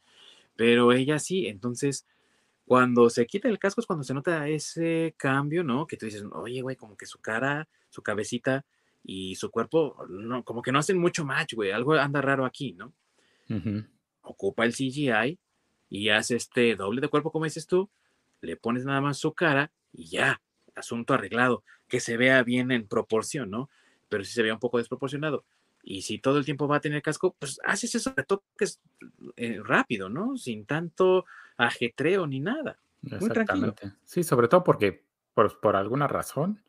Pero ella sí, entonces cuando se quita el casco es cuando se nota ese cambio, ¿no? Que tú dices, oye, güey, como que su cara, su cabecita y su cuerpo, no, como que no hacen mucho match, güey. Algo anda raro aquí, ¿no? Ocupa el CGI y hace este doble de cuerpo, como dices tú, le pones nada más su cara y ya, asunto arreglado, que se vea bien en proporción, ¿no? Pero sí se vea un poco desproporcionado. Y si todo el tiempo va a tener casco, pues haces eso retoques eh, rápido, ¿no? Sin tanto ajetreo ni nada. Muy tranquilo. Sí, sobre todo porque por, por, alguna razón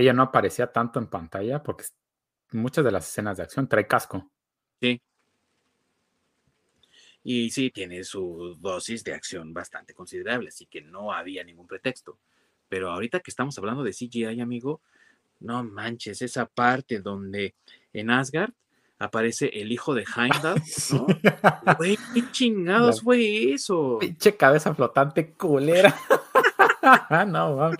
ella no aparecía tanto en pantalla porque muchas de las escenas de acción trae casco. Sí. Y sí, tiene su dosis de acción bastante considerable, así que no había ningún pretexto. Pero ahorita que estamos hablando de CGI, amigo, no manches, esa parte donde en Asgard aparece el hijo de Heimdall, ¿no? Güey, ¿qué chingados fue eso? Pinche cabeza flotante culera. no,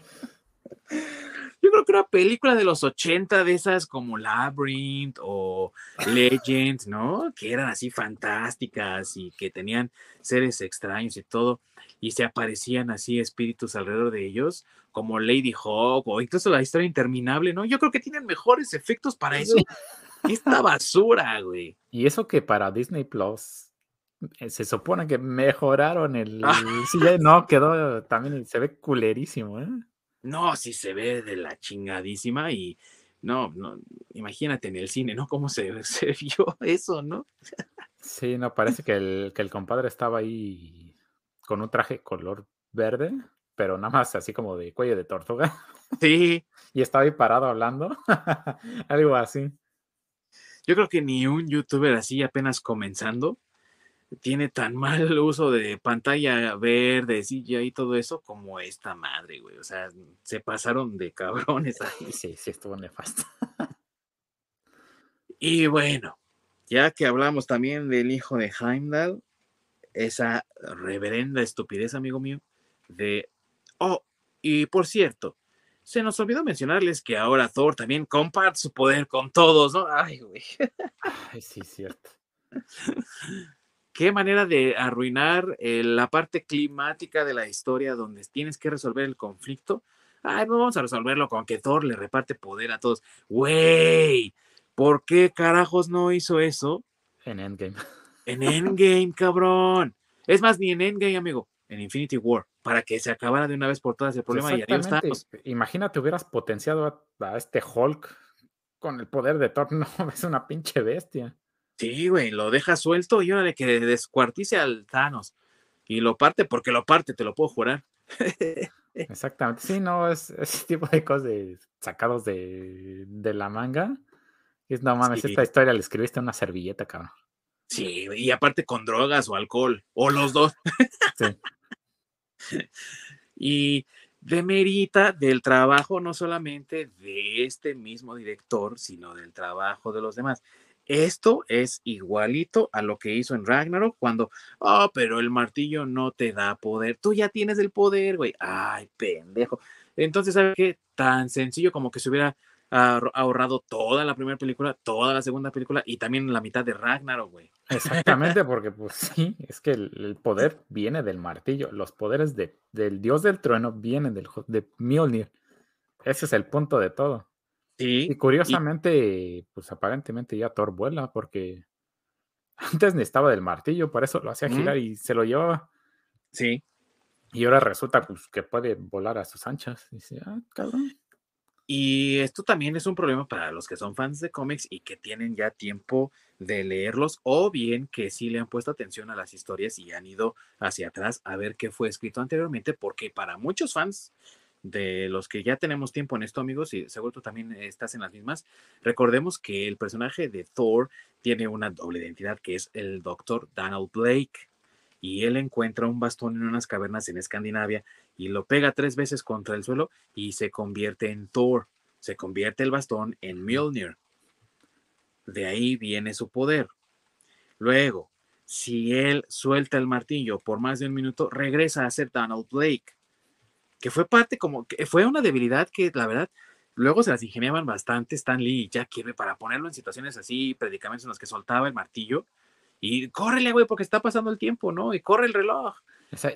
Yo creo que una película de los 80 de esas como Labyrinth o Legend, ¿no? Que eran así fantásticas y que tenían seres extraños y todo, y se aparecían así espíritus alrededor de ellos, como Lady Hawk o incluso la historia interminable, ¿no? Yo creo que tienen mejores efectos para eso esta basura, güey. Y eso que para Disney Plus eh, se supone que mejoraron el. Sí, no, quedó también, se ve culerísimo, ¿eh? No, sí se ve de la chingadísima y no, no, imagínate en el cine, ¿no? Cómo se, se vio eso, ¿no? Sí, no, parece que el, que el compadre estaba ahí con un traje color verde, pero nada más así como de cuello de tortuga. Sí. y estaba ahí parado hablando, algo así. Yo creo que ni un youtuber así apenas comenzando tiene tan mal uso de pantalla verde, silla y todo eso como esta madre, güey. O sea, se pasaron de cabrones ahí. Sí, sí, estuvo nefasto. y bueno, ya que hablamos también del hijo de Heimdall, esa reverenda estupidez, amigo mío, de, oh, y por cierto, se nos olvidó mencionarles que ahora Thor también comparte su poder con todos, ¿no? Ay, güey. Ay, sí, cierto. Qué manera de arruinar eh, la parte climática de la historia donde tienes que resolver el conflicto. Ay, pues vamos a resolverlo con que Thor le reparte poder a todos. Güey, ¿por qué carajos no hizo eso? En Endgame. En Endgame, cabrón. Es más, ni en Endgame, amigo, en Infinity War para que se acabara de una vez por todas el problema y estamos. Imagínate, hubieras potenciado a, este Hulk con el poder de Thor, no, es una pinche bestia. Sí, güey, lo deja suelto y órale que descuartice al Thanos. Y lo parte porque lo parte, te lo puedo jurar. Exactamente, sí, no, es ese tipo de cosas sacados de, la manga. Es no mames, esta historia la escribiste en una servilleta, cabrón. Sí, y aparte con drogas o alcohol, o los dos. sí. y demerita del trabajo no solamente de este mismo director, sino del trabajo de los demás. Esto es igualito a lo que hizo en Ragnarok cuando, oh, pero el martillo no te da poder. Tú ya tienes el poder, güey. Ay, pendejo. Entonces, ¿sabes qué? Tan sencillo como que se hubiera ahorrado toda la primera película, toda la segunda película y también la mitad de Ragnarok, güey. Exactamente, porque pues sí, es que el, poder viene del martillo, los poderes de, del dios del trueno vienen del, de Mjolnir. Ese es el punto de todo. Sí. Y curiosamente, pues aparentemente ya Thor vuela porque antes necesitaba del martillo, por eso lo hacía girar y se lo llevaba. Sí. Y ahora resulta pues, que puede volar a sus anchas. Y dice, ah, cabrón. Y esto también es un problema para los que son fans de cómics y que tienen ya tiempo de leerlos o bien que sí le han puesto atención a las historias y han ido hacia atrás a ver qué fue escrito anteriormente, porque para muchos fans de los que ya tenemos tiempo en esto, amigos, y seguro tú también estás en las mismas, recordemos que el personaje de Thor tiene una doble identidad que es el doctor Donald Blake y él encuentra un bastón en unas cavernas en Escandinavia y lo pega tres veces contra el suelo y se convierte en Thor. se convierte el bastón en Mjolnir. De ahí viene su poder. Luego, si él suelta el martillo por más de un minuto, regresa a ser Donald Blake, que fue parte como que fue una debilidad que la verdad luego se las ingeniaban bastante Stan Lee y Jack Kirby para ponerlo en situaciones así, predicamentos en los que soltaba el martillo y córrele, güey, porque está pasando el tiempo, ¿no? Y corre el reloj.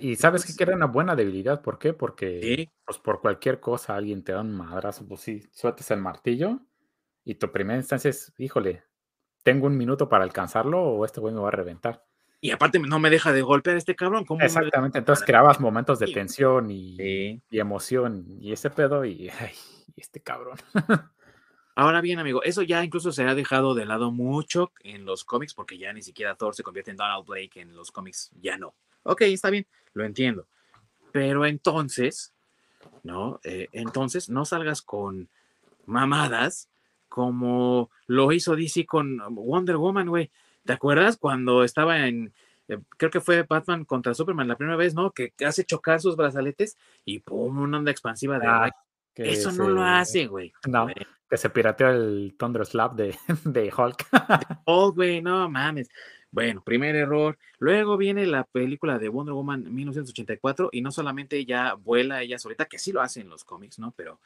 y sabes que era una buena debilidad, ¿por qué? Porque pues, por cualquier cosa alguien te da un madrazo, pues sí, sueltas el martillo y tu primera instancia es, híjole, tengo un minuto para alcanzarlo o este güey me va a reventar. Y aparte no me deja de golpear este cabrón. Exactamente, entonces creabas momentos de tensión y, emoción y ese pedo y, ay, este cabrón. Ahora bien, amigo, eso ya incluso se ha dejado de lado mucho en los cómics porque ya ni siquiera Thor se convierte en Donald Blake en los cómics, ya no. Ok, está bien, lo entiendo. Pero entonces, ¿no? Eh, entonces no salgas con mamadas como lo hizo DC con Wonder Woman, güey. ¿Te acuerdas cuando estaba en, eh, creo que fue Batman contra Superman la primera vez, ¿no? Que, hace chocar sus brazaletes y pum, una onda expansiva de... Ah, eso no lo hace, güey. No, que se pirateó el Thunder Slap de, de Hulk. Oh, güey, no mames. Bueno, primer error. Luego viene la película de Wonder Woman 1984 y no solamente ella vuela ella solita, que sí lo hace en los cómics, ¿no? Pero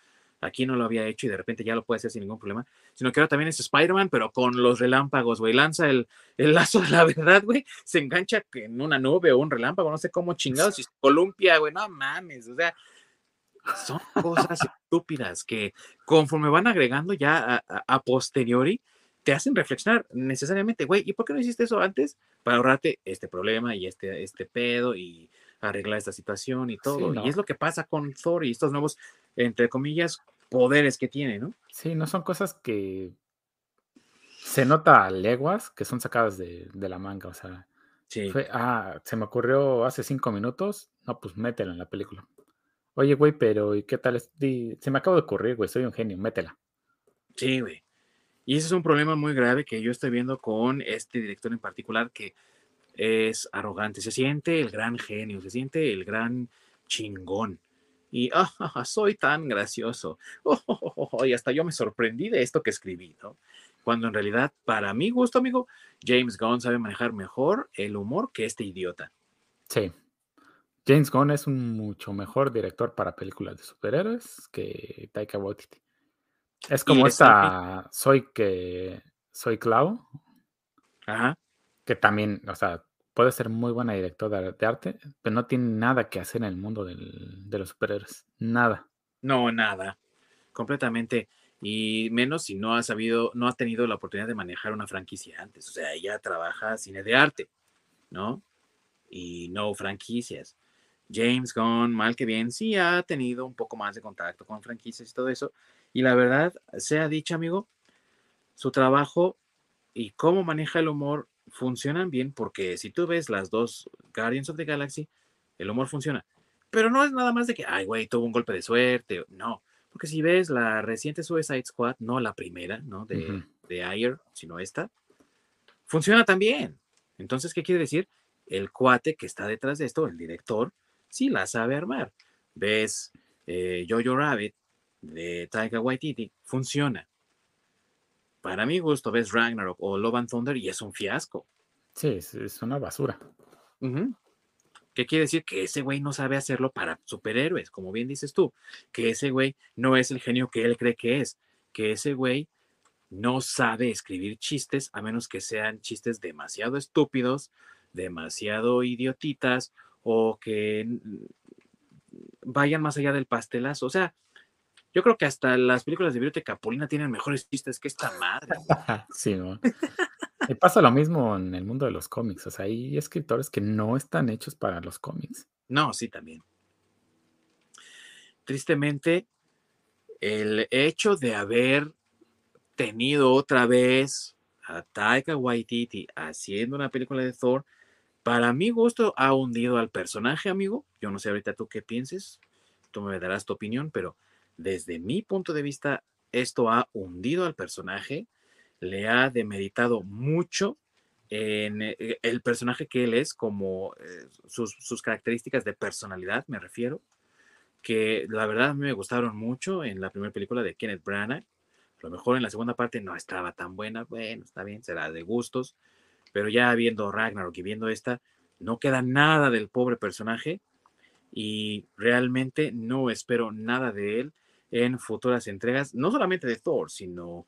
aquí no lo había hecho y de repente ya lo puede hacer sin ningún problema, sino que ahora también es Spider-Man, pero con los relámpagos, güey, lanza el, el, lazo de la verdad, güey, se engancha en una nube o un relámpago, no sé cómo chingados, y columpia, güey, no mames, o sea, son cosas estúpidas que conforme van agregando ya a, posteriori, te hacen reflexionar necesariamente, güey, ¿y por qué no hiciste eso antes? Para ahorrarte este problema y este, este pedo y arreglar esta situación y todo. Y es lo que pasa con Thor y estos nuevos, entre comillas, poderes que tiene, ¿no? Sí, no son cosas que se nota a leguas que son sacadas de, la manga, o sea. Sí. ah, se me ocurrió hace cinco minutos, no, pues métela en la película. Oye, güey, pero ¿y qué tal? Se me acaba de ocurrir, güey, soy un genio, métela. Sí, güey. Y ese es un problema muy grave que yo estoy viendo con este director en particular que es arrogante, se siente el gran genio, se siente el gran chingón y ah, soy tan gracioso. y hasta yo me sorprendí de esto que escribí, ¿no? Cuando en realidad, para mi gusto, amigo, James Gunn sabe manejar mejor el humor que este idiota. Sí. James Gunn es un mucho mejor director para películas de superhéroes que Taika Waititi. Es como esta Soy que Soy Clau. Ajá. Que también, o sea, puede ser muy buena directora de arte, pero no tiene nada que hacer en el mundo de los superhéroes. Nada. No, nada. Completamente. Y menos si no ha sabido, no ha tenido la oportunidad de manejar una franquicia antes. O sea, ella trabaja cine de arte, ¿no? Y no franquicias. James Gunn, mal que bien, sí ha tenido un poco más de contacto con franquicias y todo eso. Y la verdad, sea dicho, amigo, su trabajo y cómo maneja el humor funcionan bien porque si tú ves las dos Guardians of the Galaxy, el humor funciona. Pero no es nada más de que, ay, güey, tuvo un golpe de suerte. No, porque si ves la reciente Suicide Squad, no la primera, ¿no? De, de Ayer, sino esta, funciona también. Entonces, ¿qué quiere decir? El cuate que está detrás de esto, el director, sí la sabe armar. Ves eh, Jojo Rabbit de Taika Waititi, funciona para mi gusto ves Ragnarok o Love and Thunder y es un fiasco. Sí, es, una basura. ¿Qué quiere decir? Que ese güey no sabe hacerlo para superhéroes, como bien dices tú. Que ese güey no es el genio que él cree que es. Que ese güey no sabe escribir chistes a menos que sean chistes demasiado estúpidos, demasiado idiotitas o que vayan más allá del pastelazo. O sea, yo creo que hasta las películas de Biblioteca Capulina tienen mejores chistes que esta madre. sí, ¿no? Y pasa lo mismo en el mundo de los cómics. O sea, hay escritores que no están hechos para los cómics. No, sí, también. Tristemente, el hecho de haber tenido otra vez a Taika Waititi haciendo una película de Thor, para mi gusto ha hundido al personaje, amigo. Yo no sé ahorita tú qué pienses, tú me darás tu opinión, pero desde mi punto de vista, esto ha hundido al personaje, le ha demeritado mucho en eh, el personaje que él es, como eh, sus, características de personalidad, me refiero, que la verdad me gustaron mucho en la primera película de Kenneth Branagh. A lo mejor en la segunda parte no estaba tan buena, bueno, está bien, será de gustos, pero ya viendo Ragnarok y viendo esta, no queda nada del pobre personaje y realmente no espero nada de él en futuras entregas, no solamente de Thor, sino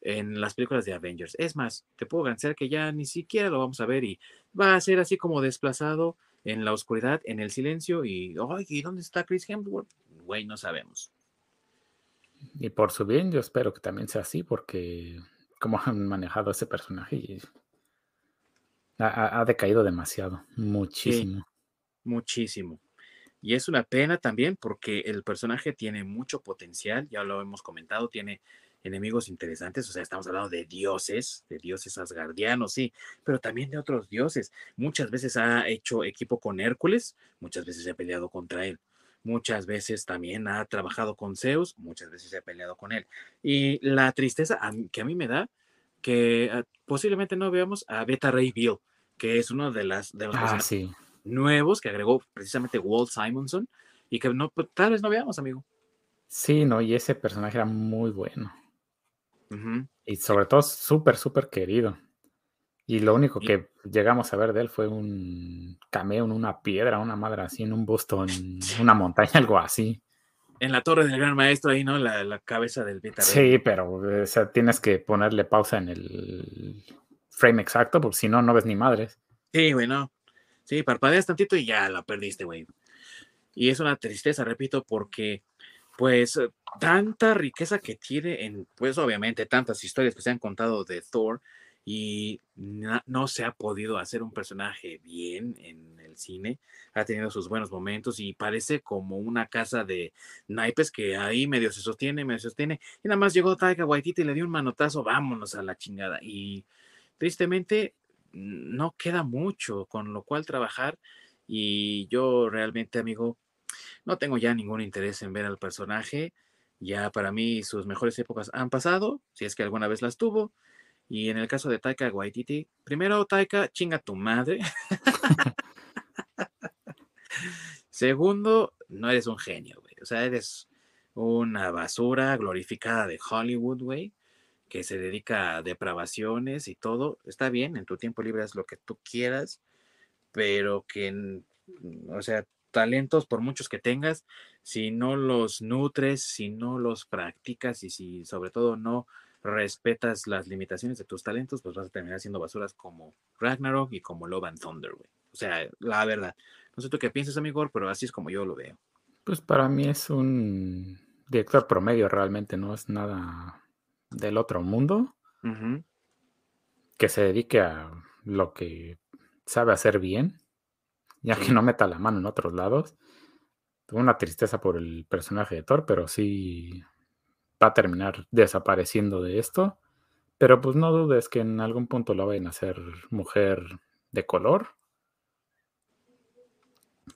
en las películas de Avengers. Es más, te puedo garantizar que ya ni siquiera lo vamos a ver y va a ser así como desplazado en la oscuridad, en el silencio y, ay, ¿y dónde está Chris Hemsworth? Güey, no sabemos. Y por su bien, yo espero que también sea así, porque como han manejado ese personaje, ha, ha decaído demasiado, muchísimo. muchísimo. Y es una pena también porque el personaje tiene mucho potencial, ya lo hemos comentado, tiene enemigos interesantes, o sea, estamos hablando de dioses, de dioses asgardianos, sí, pero también de otros dioses. Muchas veces ha hecho equipo con Hércules, muchas veces se ha peleado contra él. Muchas veces también ha trabajado con Zeus, muchas veces se ha peleado con él. Y la tristeza que a mí me da, que ah, posiblemente no veamos a Beta Ray Bill, que es uno de, las, de los ah, nuevos que agregó precisamente Walt Simonson y que no, pues, tal vez no veamos, amigo. Sí, no, y ese personaje era muy bueno. Y sobre todo súper, súper querido. Y lo único que llegamos a ver de él fue un cameo en una piedra, una madre así, en un busto, en una montaña, algo así. En la torre del gran maestro, ahí, ¿no? La, cabeza del Vita. Sí, pero o sea, tienes que ponerle pausa en el frame exacto, porque si no, no ves ni madres. Sí, güey, no. Sí, parpadeas tantito y ya la perdiste, güey. Y es una tristeza, repito, porque pues tanta riqueza que tiene en, pues obviamente tantas historias que se han contado de Thor y no, se ha podido hacer un personaje bien en el cine, ha tenido sus buenos momentos y parece como una casa de naipes que ahí medio se sostiene, medio se sostiene y nada más llegó Taika Waititi y le dio un manotazo, vámonos a la chingada y tristemente no queda mucho con lo cual trabajar y yo realmente amigo no tengo ya ningún interés en ver al personaje. Ya para mí sus mejores épocas han pasado, si es que alguna vez las tuvo. Y en el caso de Taika Waititi, primero Taika, chinga tu madre. Segundo, no eres un genio, güey. O sea, eres una basura glorificada de Hollywood, güey, que se dedica a depravaciones y todo. Está bien, en tu tiempo libre haz lo que tú quieras, pero que, o sea, talentos, por muchos que tengas, si no los nutres, si no los practicas y si sobre todo no respetas las limitaciones de tus talentos, pues vas a terminar haciendo basuras como Ragnarok y como Love and Thunder, güey. O sea, la verdad. No sé tú qué piensas, amigo, pero así es como yo lo veo. Pues para mí es un director promedio realmente, no es nada del otro mundo. Que se dedique a lo que sabe hacer bien ya que no meta la mano en otros lados. Tengo una tristeza por el personaje de Thor, pero sí va a terminar desapareciendo de esto. Pero pues no dudes que en algún punto lo vayan a hacer mujer de color.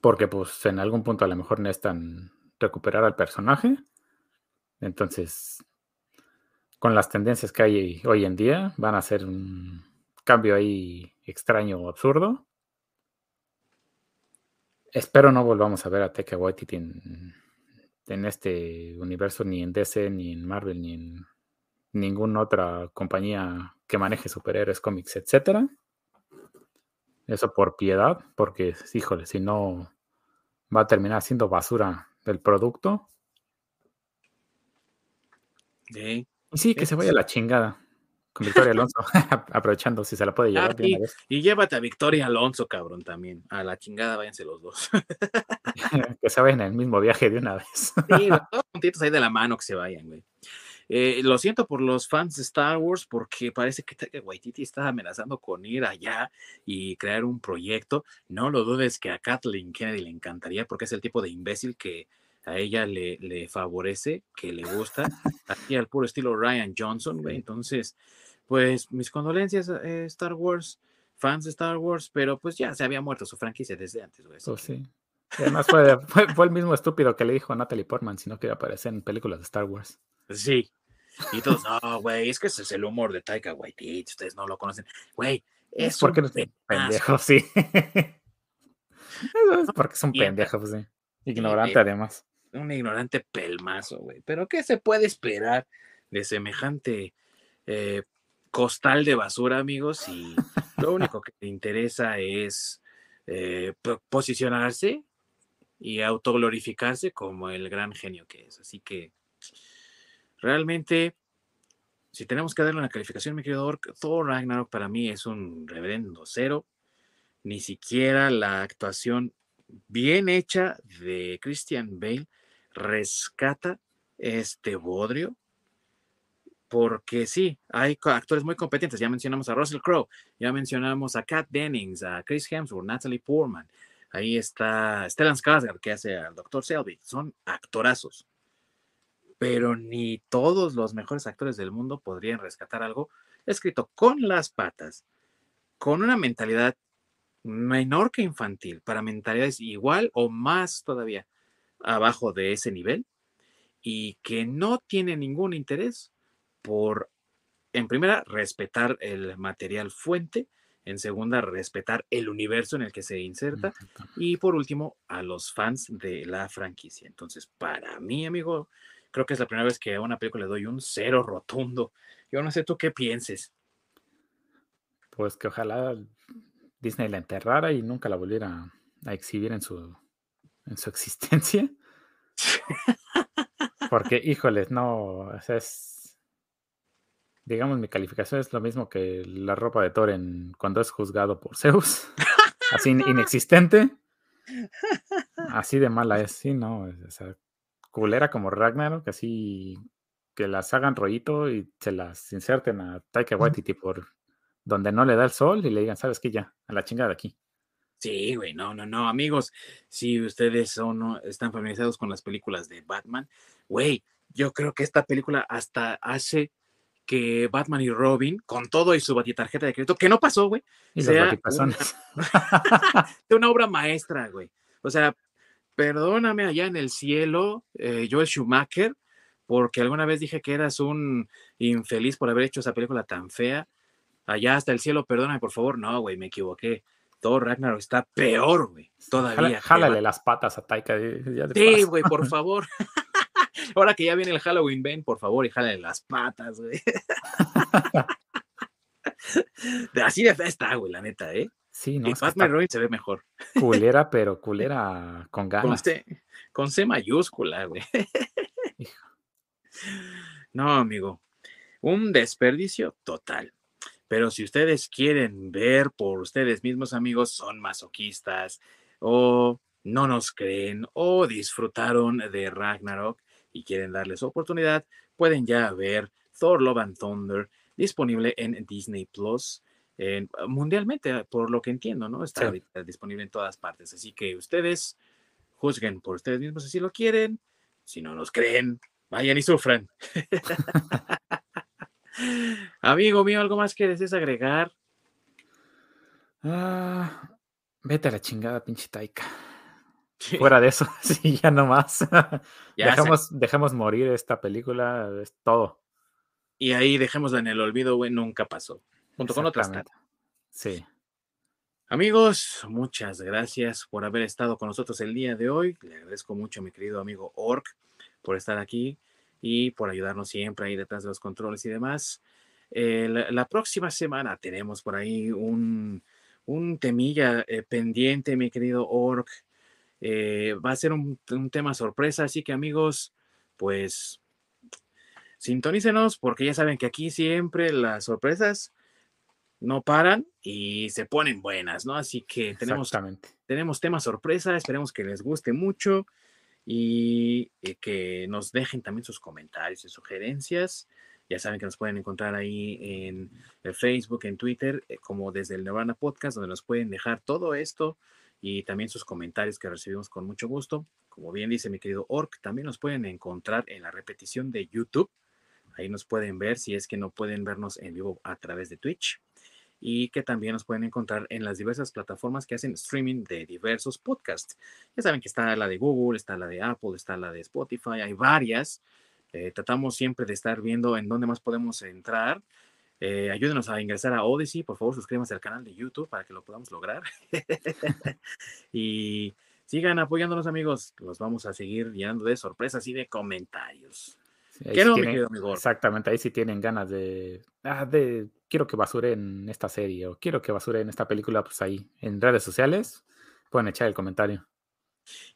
Porque pues en algún punto a lo mejor necesitan recuperar al personaje. Entonces, con las tendencias que hay hoy en día, van a hacer un cambio ahí extraño o absurdo. Espero no volvamos a ver a Taika Waititi en, en, este universo, ni en DC, ni en Marvel, ni en ninguna otra compañía que maneje superhéroes, cómics, etcétera. Eso por piedad, porque, híjole, si no va a terminar siendo basura del producto. Sí. Sí, que se vaya a la chingada. Victoria Alonso, aprovechando si se la puede llevar. y, y, llévate a Victoria Alonso, cabrón, también. A la chingada váyanse los dos. que se vayan en el mismo viaje de una vez. sí, todos puntitos ahí de la mano que se vayan, güey. Eh, lo siento por los fans de Star Wars porque parece que Waititi está amenazando con ir allá y crear un proyecto. No lo dudes que a Kathleen Kennedy le encantaría porque es el tipo de imbécil que a ella le, le favorece, que le gusta, aquí al puro estilo Ryan Johnson, güey. Entonces, pues mis condolencias eh, Star Wars, fans de Star Wars, pero pues ya se había muerto su franquicia desde antes, güey. Pues sí. además fue, fue, el mismo estúpido que le dijo a Natalie Portman si no quería aparecer en películas de Star Wars. Sí. Y todos, no, güey, es que ese es el humor de Taika Waititi, ustedes no lo conocen. Güey, es porque un pendejo, sí. es porque es un pendejo, pues sí. Ignorante además. Un ignorante pelmazo, güey. Pero ¿qué se puede esperar de semejante eh, costal de basura, amigos? Y lo único que le interesa es eh, posicionarse y autoglorificarse como el gran genio que es. Así que realmente, si tenemos que darle una calificación, mi querido Thor Ragnarok para mí es un reverendo cero. Ni siquiera la actuación bien hecha de Christian Bale rescata este bodrio. Porque sí, hay actores muy competentes. Ya mencionamos a Russell Crowe, ya mencionamos a Kat Dennings, a Chris Hemsworth, Natalie Portman. Ahí está Stellan Skarsgård, que hace al Dr. Selby. Son actorazos. Pero ni todos los mejores actores del mundo podrían rescatar algo escrito con las patas, con una mentalidad menor que infantil, para mentalidades igual o más todavía abajo de ese nivel y que no tiene ningún interés por, en primera, respetar el material fuente, en segunda, respetar el universo en el que se inserta y por último, a los fans de la franquicia. Entonces, para mí, amigo, creo que es la primera vez que a una película le doy un cero rotundo. Yo no sé tú qué pienses. Pues que ojalá Disney la enterrara y nunca la volviera a exhibir en su, en su existencia. Porque, híjoles, no, o sea, es, digamos, mi calificación es lo mismo que la ropa de Thor en, cuando es juzgado por Zeus. Así inexistente. Así de mala es, sí, no, o sea, culera como Ragnarok, así que las hagan rollito y se las inserten a Taika Waititi por donde no le da el sol y le digan, ¿sabes qué? Ya, a la chingada aquí. Sí, güey, no, no, no, amigos, si ustedes son, están familiarizados con las películas de Batman, güey, yo creo que esta película hasta hace que Batman y Robin, con todo y su batitarjeta de crédito, que no pasó, güey, sea una, una, obra maestra, güey. O sea, perdóname allá en el cielo, eh, Joel Schumacher, porque alguna vez dije que eras un infeliz por haber hecho esa película tan fea allá hasta el cielo, perdóname, por favor. No, güey, me equivoqué. Todo Ragnarok está peor, güey. Todavía. Jálale las patas a Taika. sí, güey, por favor. Ahora que ya viene el Halloween, ven, por favor, y jálale las patas, güey. Así de festa, güey, la neta, ¿eh? Sí, no. Batman Robin se ve mejor. Culera, pero culera con ganas. Con C, con C mayúscula, güey. No, amigo. Un desperdicio total. Pero si ustedes quieren ver por ustedes mismos, amigos, son masoquistas o no nos creen o disfrutaron de Ragnarok y quieren darles oportunidad, pueden ya ver Thor Love and Thunder disponible en Disney Plus. mundialmente, por lo que entiendo, ¿no? Está disponible en todas partes. Así que ustedes juzguen por ustedes mismos si lo quieren. Si no nos creen, vayan y sufran. Amigo mío, ¿algo más que desees agregar? Ah, vete a la chingada, pinche Taika. Fuera de eso, sí, ya no más. dejamos, dejamos morir esta película, es todo. Y ahí dejémosla en el olvido, güey, nunca pasó. Junto con otras. Sí. Amigos, muchas gracias por haber estado con nosotros el día de hoy. Le agradezco mucho a mi querido amigo Ork por estar aquí y por ayudarnos siempre ahí detrás de los controles y demás. la, próxima semana tenemos por ahí un, un temilla eh, pendiente, mi querido Orc. Eh, va a ser un, un, tema sorpresa, así que amigos, pues sintonícenos porque ya saben que aquí siempre las sorpresas no paran y se ponen buenas, ¿no? Así que tenemos, tenemos tema sorpresa, esperemos que les guste mucho y eh, que nos dejen también sus comentarios y sugerencias. Ya saben que nos pueden encontrar ahí en Facebook, en Twitter, eh, como desde el Nirvana Podcast, donde nos pueden dejar todo esto y también sus comentarios que recibimos con mucho gusto. Como bien dice mi querido Orc, también nos pueden encontrar en la repetición de YouTube. Ahí nos pueden ver si es que no pueden vernos en vivo a través de Twitch y que también nos pueden encontrar en las diversas plataformas que hacen streaming de diversos podcasts. Ya saben que está la de Google, está la de Apple, está la de Spotify, hay varias. Eh, tratamos siempre de estar viendo en dónde más podemos entrar. Eh, ayúdenos a ingresar a Odyssey, por favor suscríbanse al canal de YouTube para que lo podamos lograr. y sigan apoyándonos, amigos. Los vamos a seguir llenando de sorpresas y de comentarios. Exactamente, ahí sí tienen ganas de, ah, de quiero que basuren esta serie o quiero que basuren esta película, pues ahí en redes sociales pueden echar el comentario.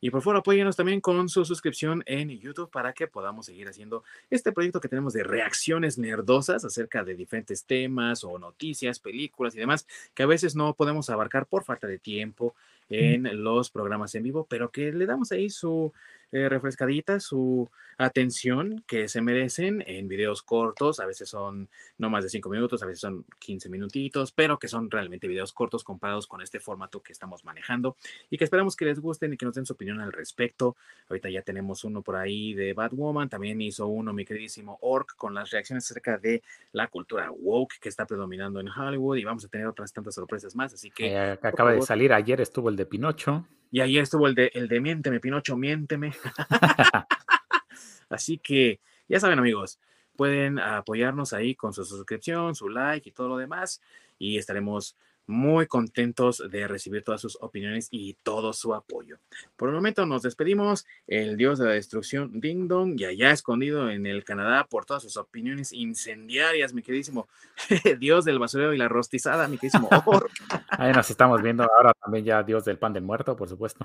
Y por favor, apóyenos también con su suscripción en YouTube para que podamos seguir haciendo este proyecto que tenemos de reacciones nerdosas acerca de diferentes temas o noticias, películas y demás que a veces no podemos abarcar por falta de tiempo en los programas en vivo, pero que le damos ahí su eh, refrescadita, su atención que se merecen en videos cortos, a veces son no más de cinco minutos, a veces son 15 minutitos, pero que son realmente videos cortos comparados con este formato que estamos manejando y que esperamos que les gusten y que nos den su opinión al respecto. Ahorita ya tenemos uno por ahí de Batwoman, también hizo uno mi queridísimo Orc con las reacciones acerca de la cultura woke que está predominando en Hollywood y vamos a tener otras tantas sorpresas más, así que... Eh, acaba de salir, ayer estuvo el de Pinocho. Y ayer estuvo el de, el de Miénteme, Pinocho, miénteme. Así que ya saben amigos, pueden apoyarnos ahí con su suscripción, su like y todo lo demás. Y estaremos muy contentos de recibir todas sus opiniones y todo su apoyo. Por el momento nos despedimos. El dios de la destrucción, Ding Dong, ya ya escondido en el Canadá por todas sus opiniones incendiarias, mi queridísimo dios del basurero y la rostizada, mi queridísimo Ahí nos estamos viendo ahora también ya dios del pan del muerto, por supuesto.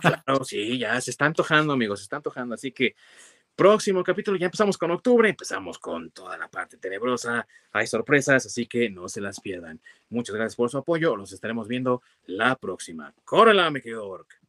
claro, sí, ya se está antojando, amigos, se está antojando. Así que próximo capítulo. Ya empezamos con octubre, empezamos con toda la parte tenebrosa. Hay sorpresas, así que no se las pierdan. Muchas gracias por su apoyo. Los estaremos viendo la próxima. ¡Córrela, mi querido Orc!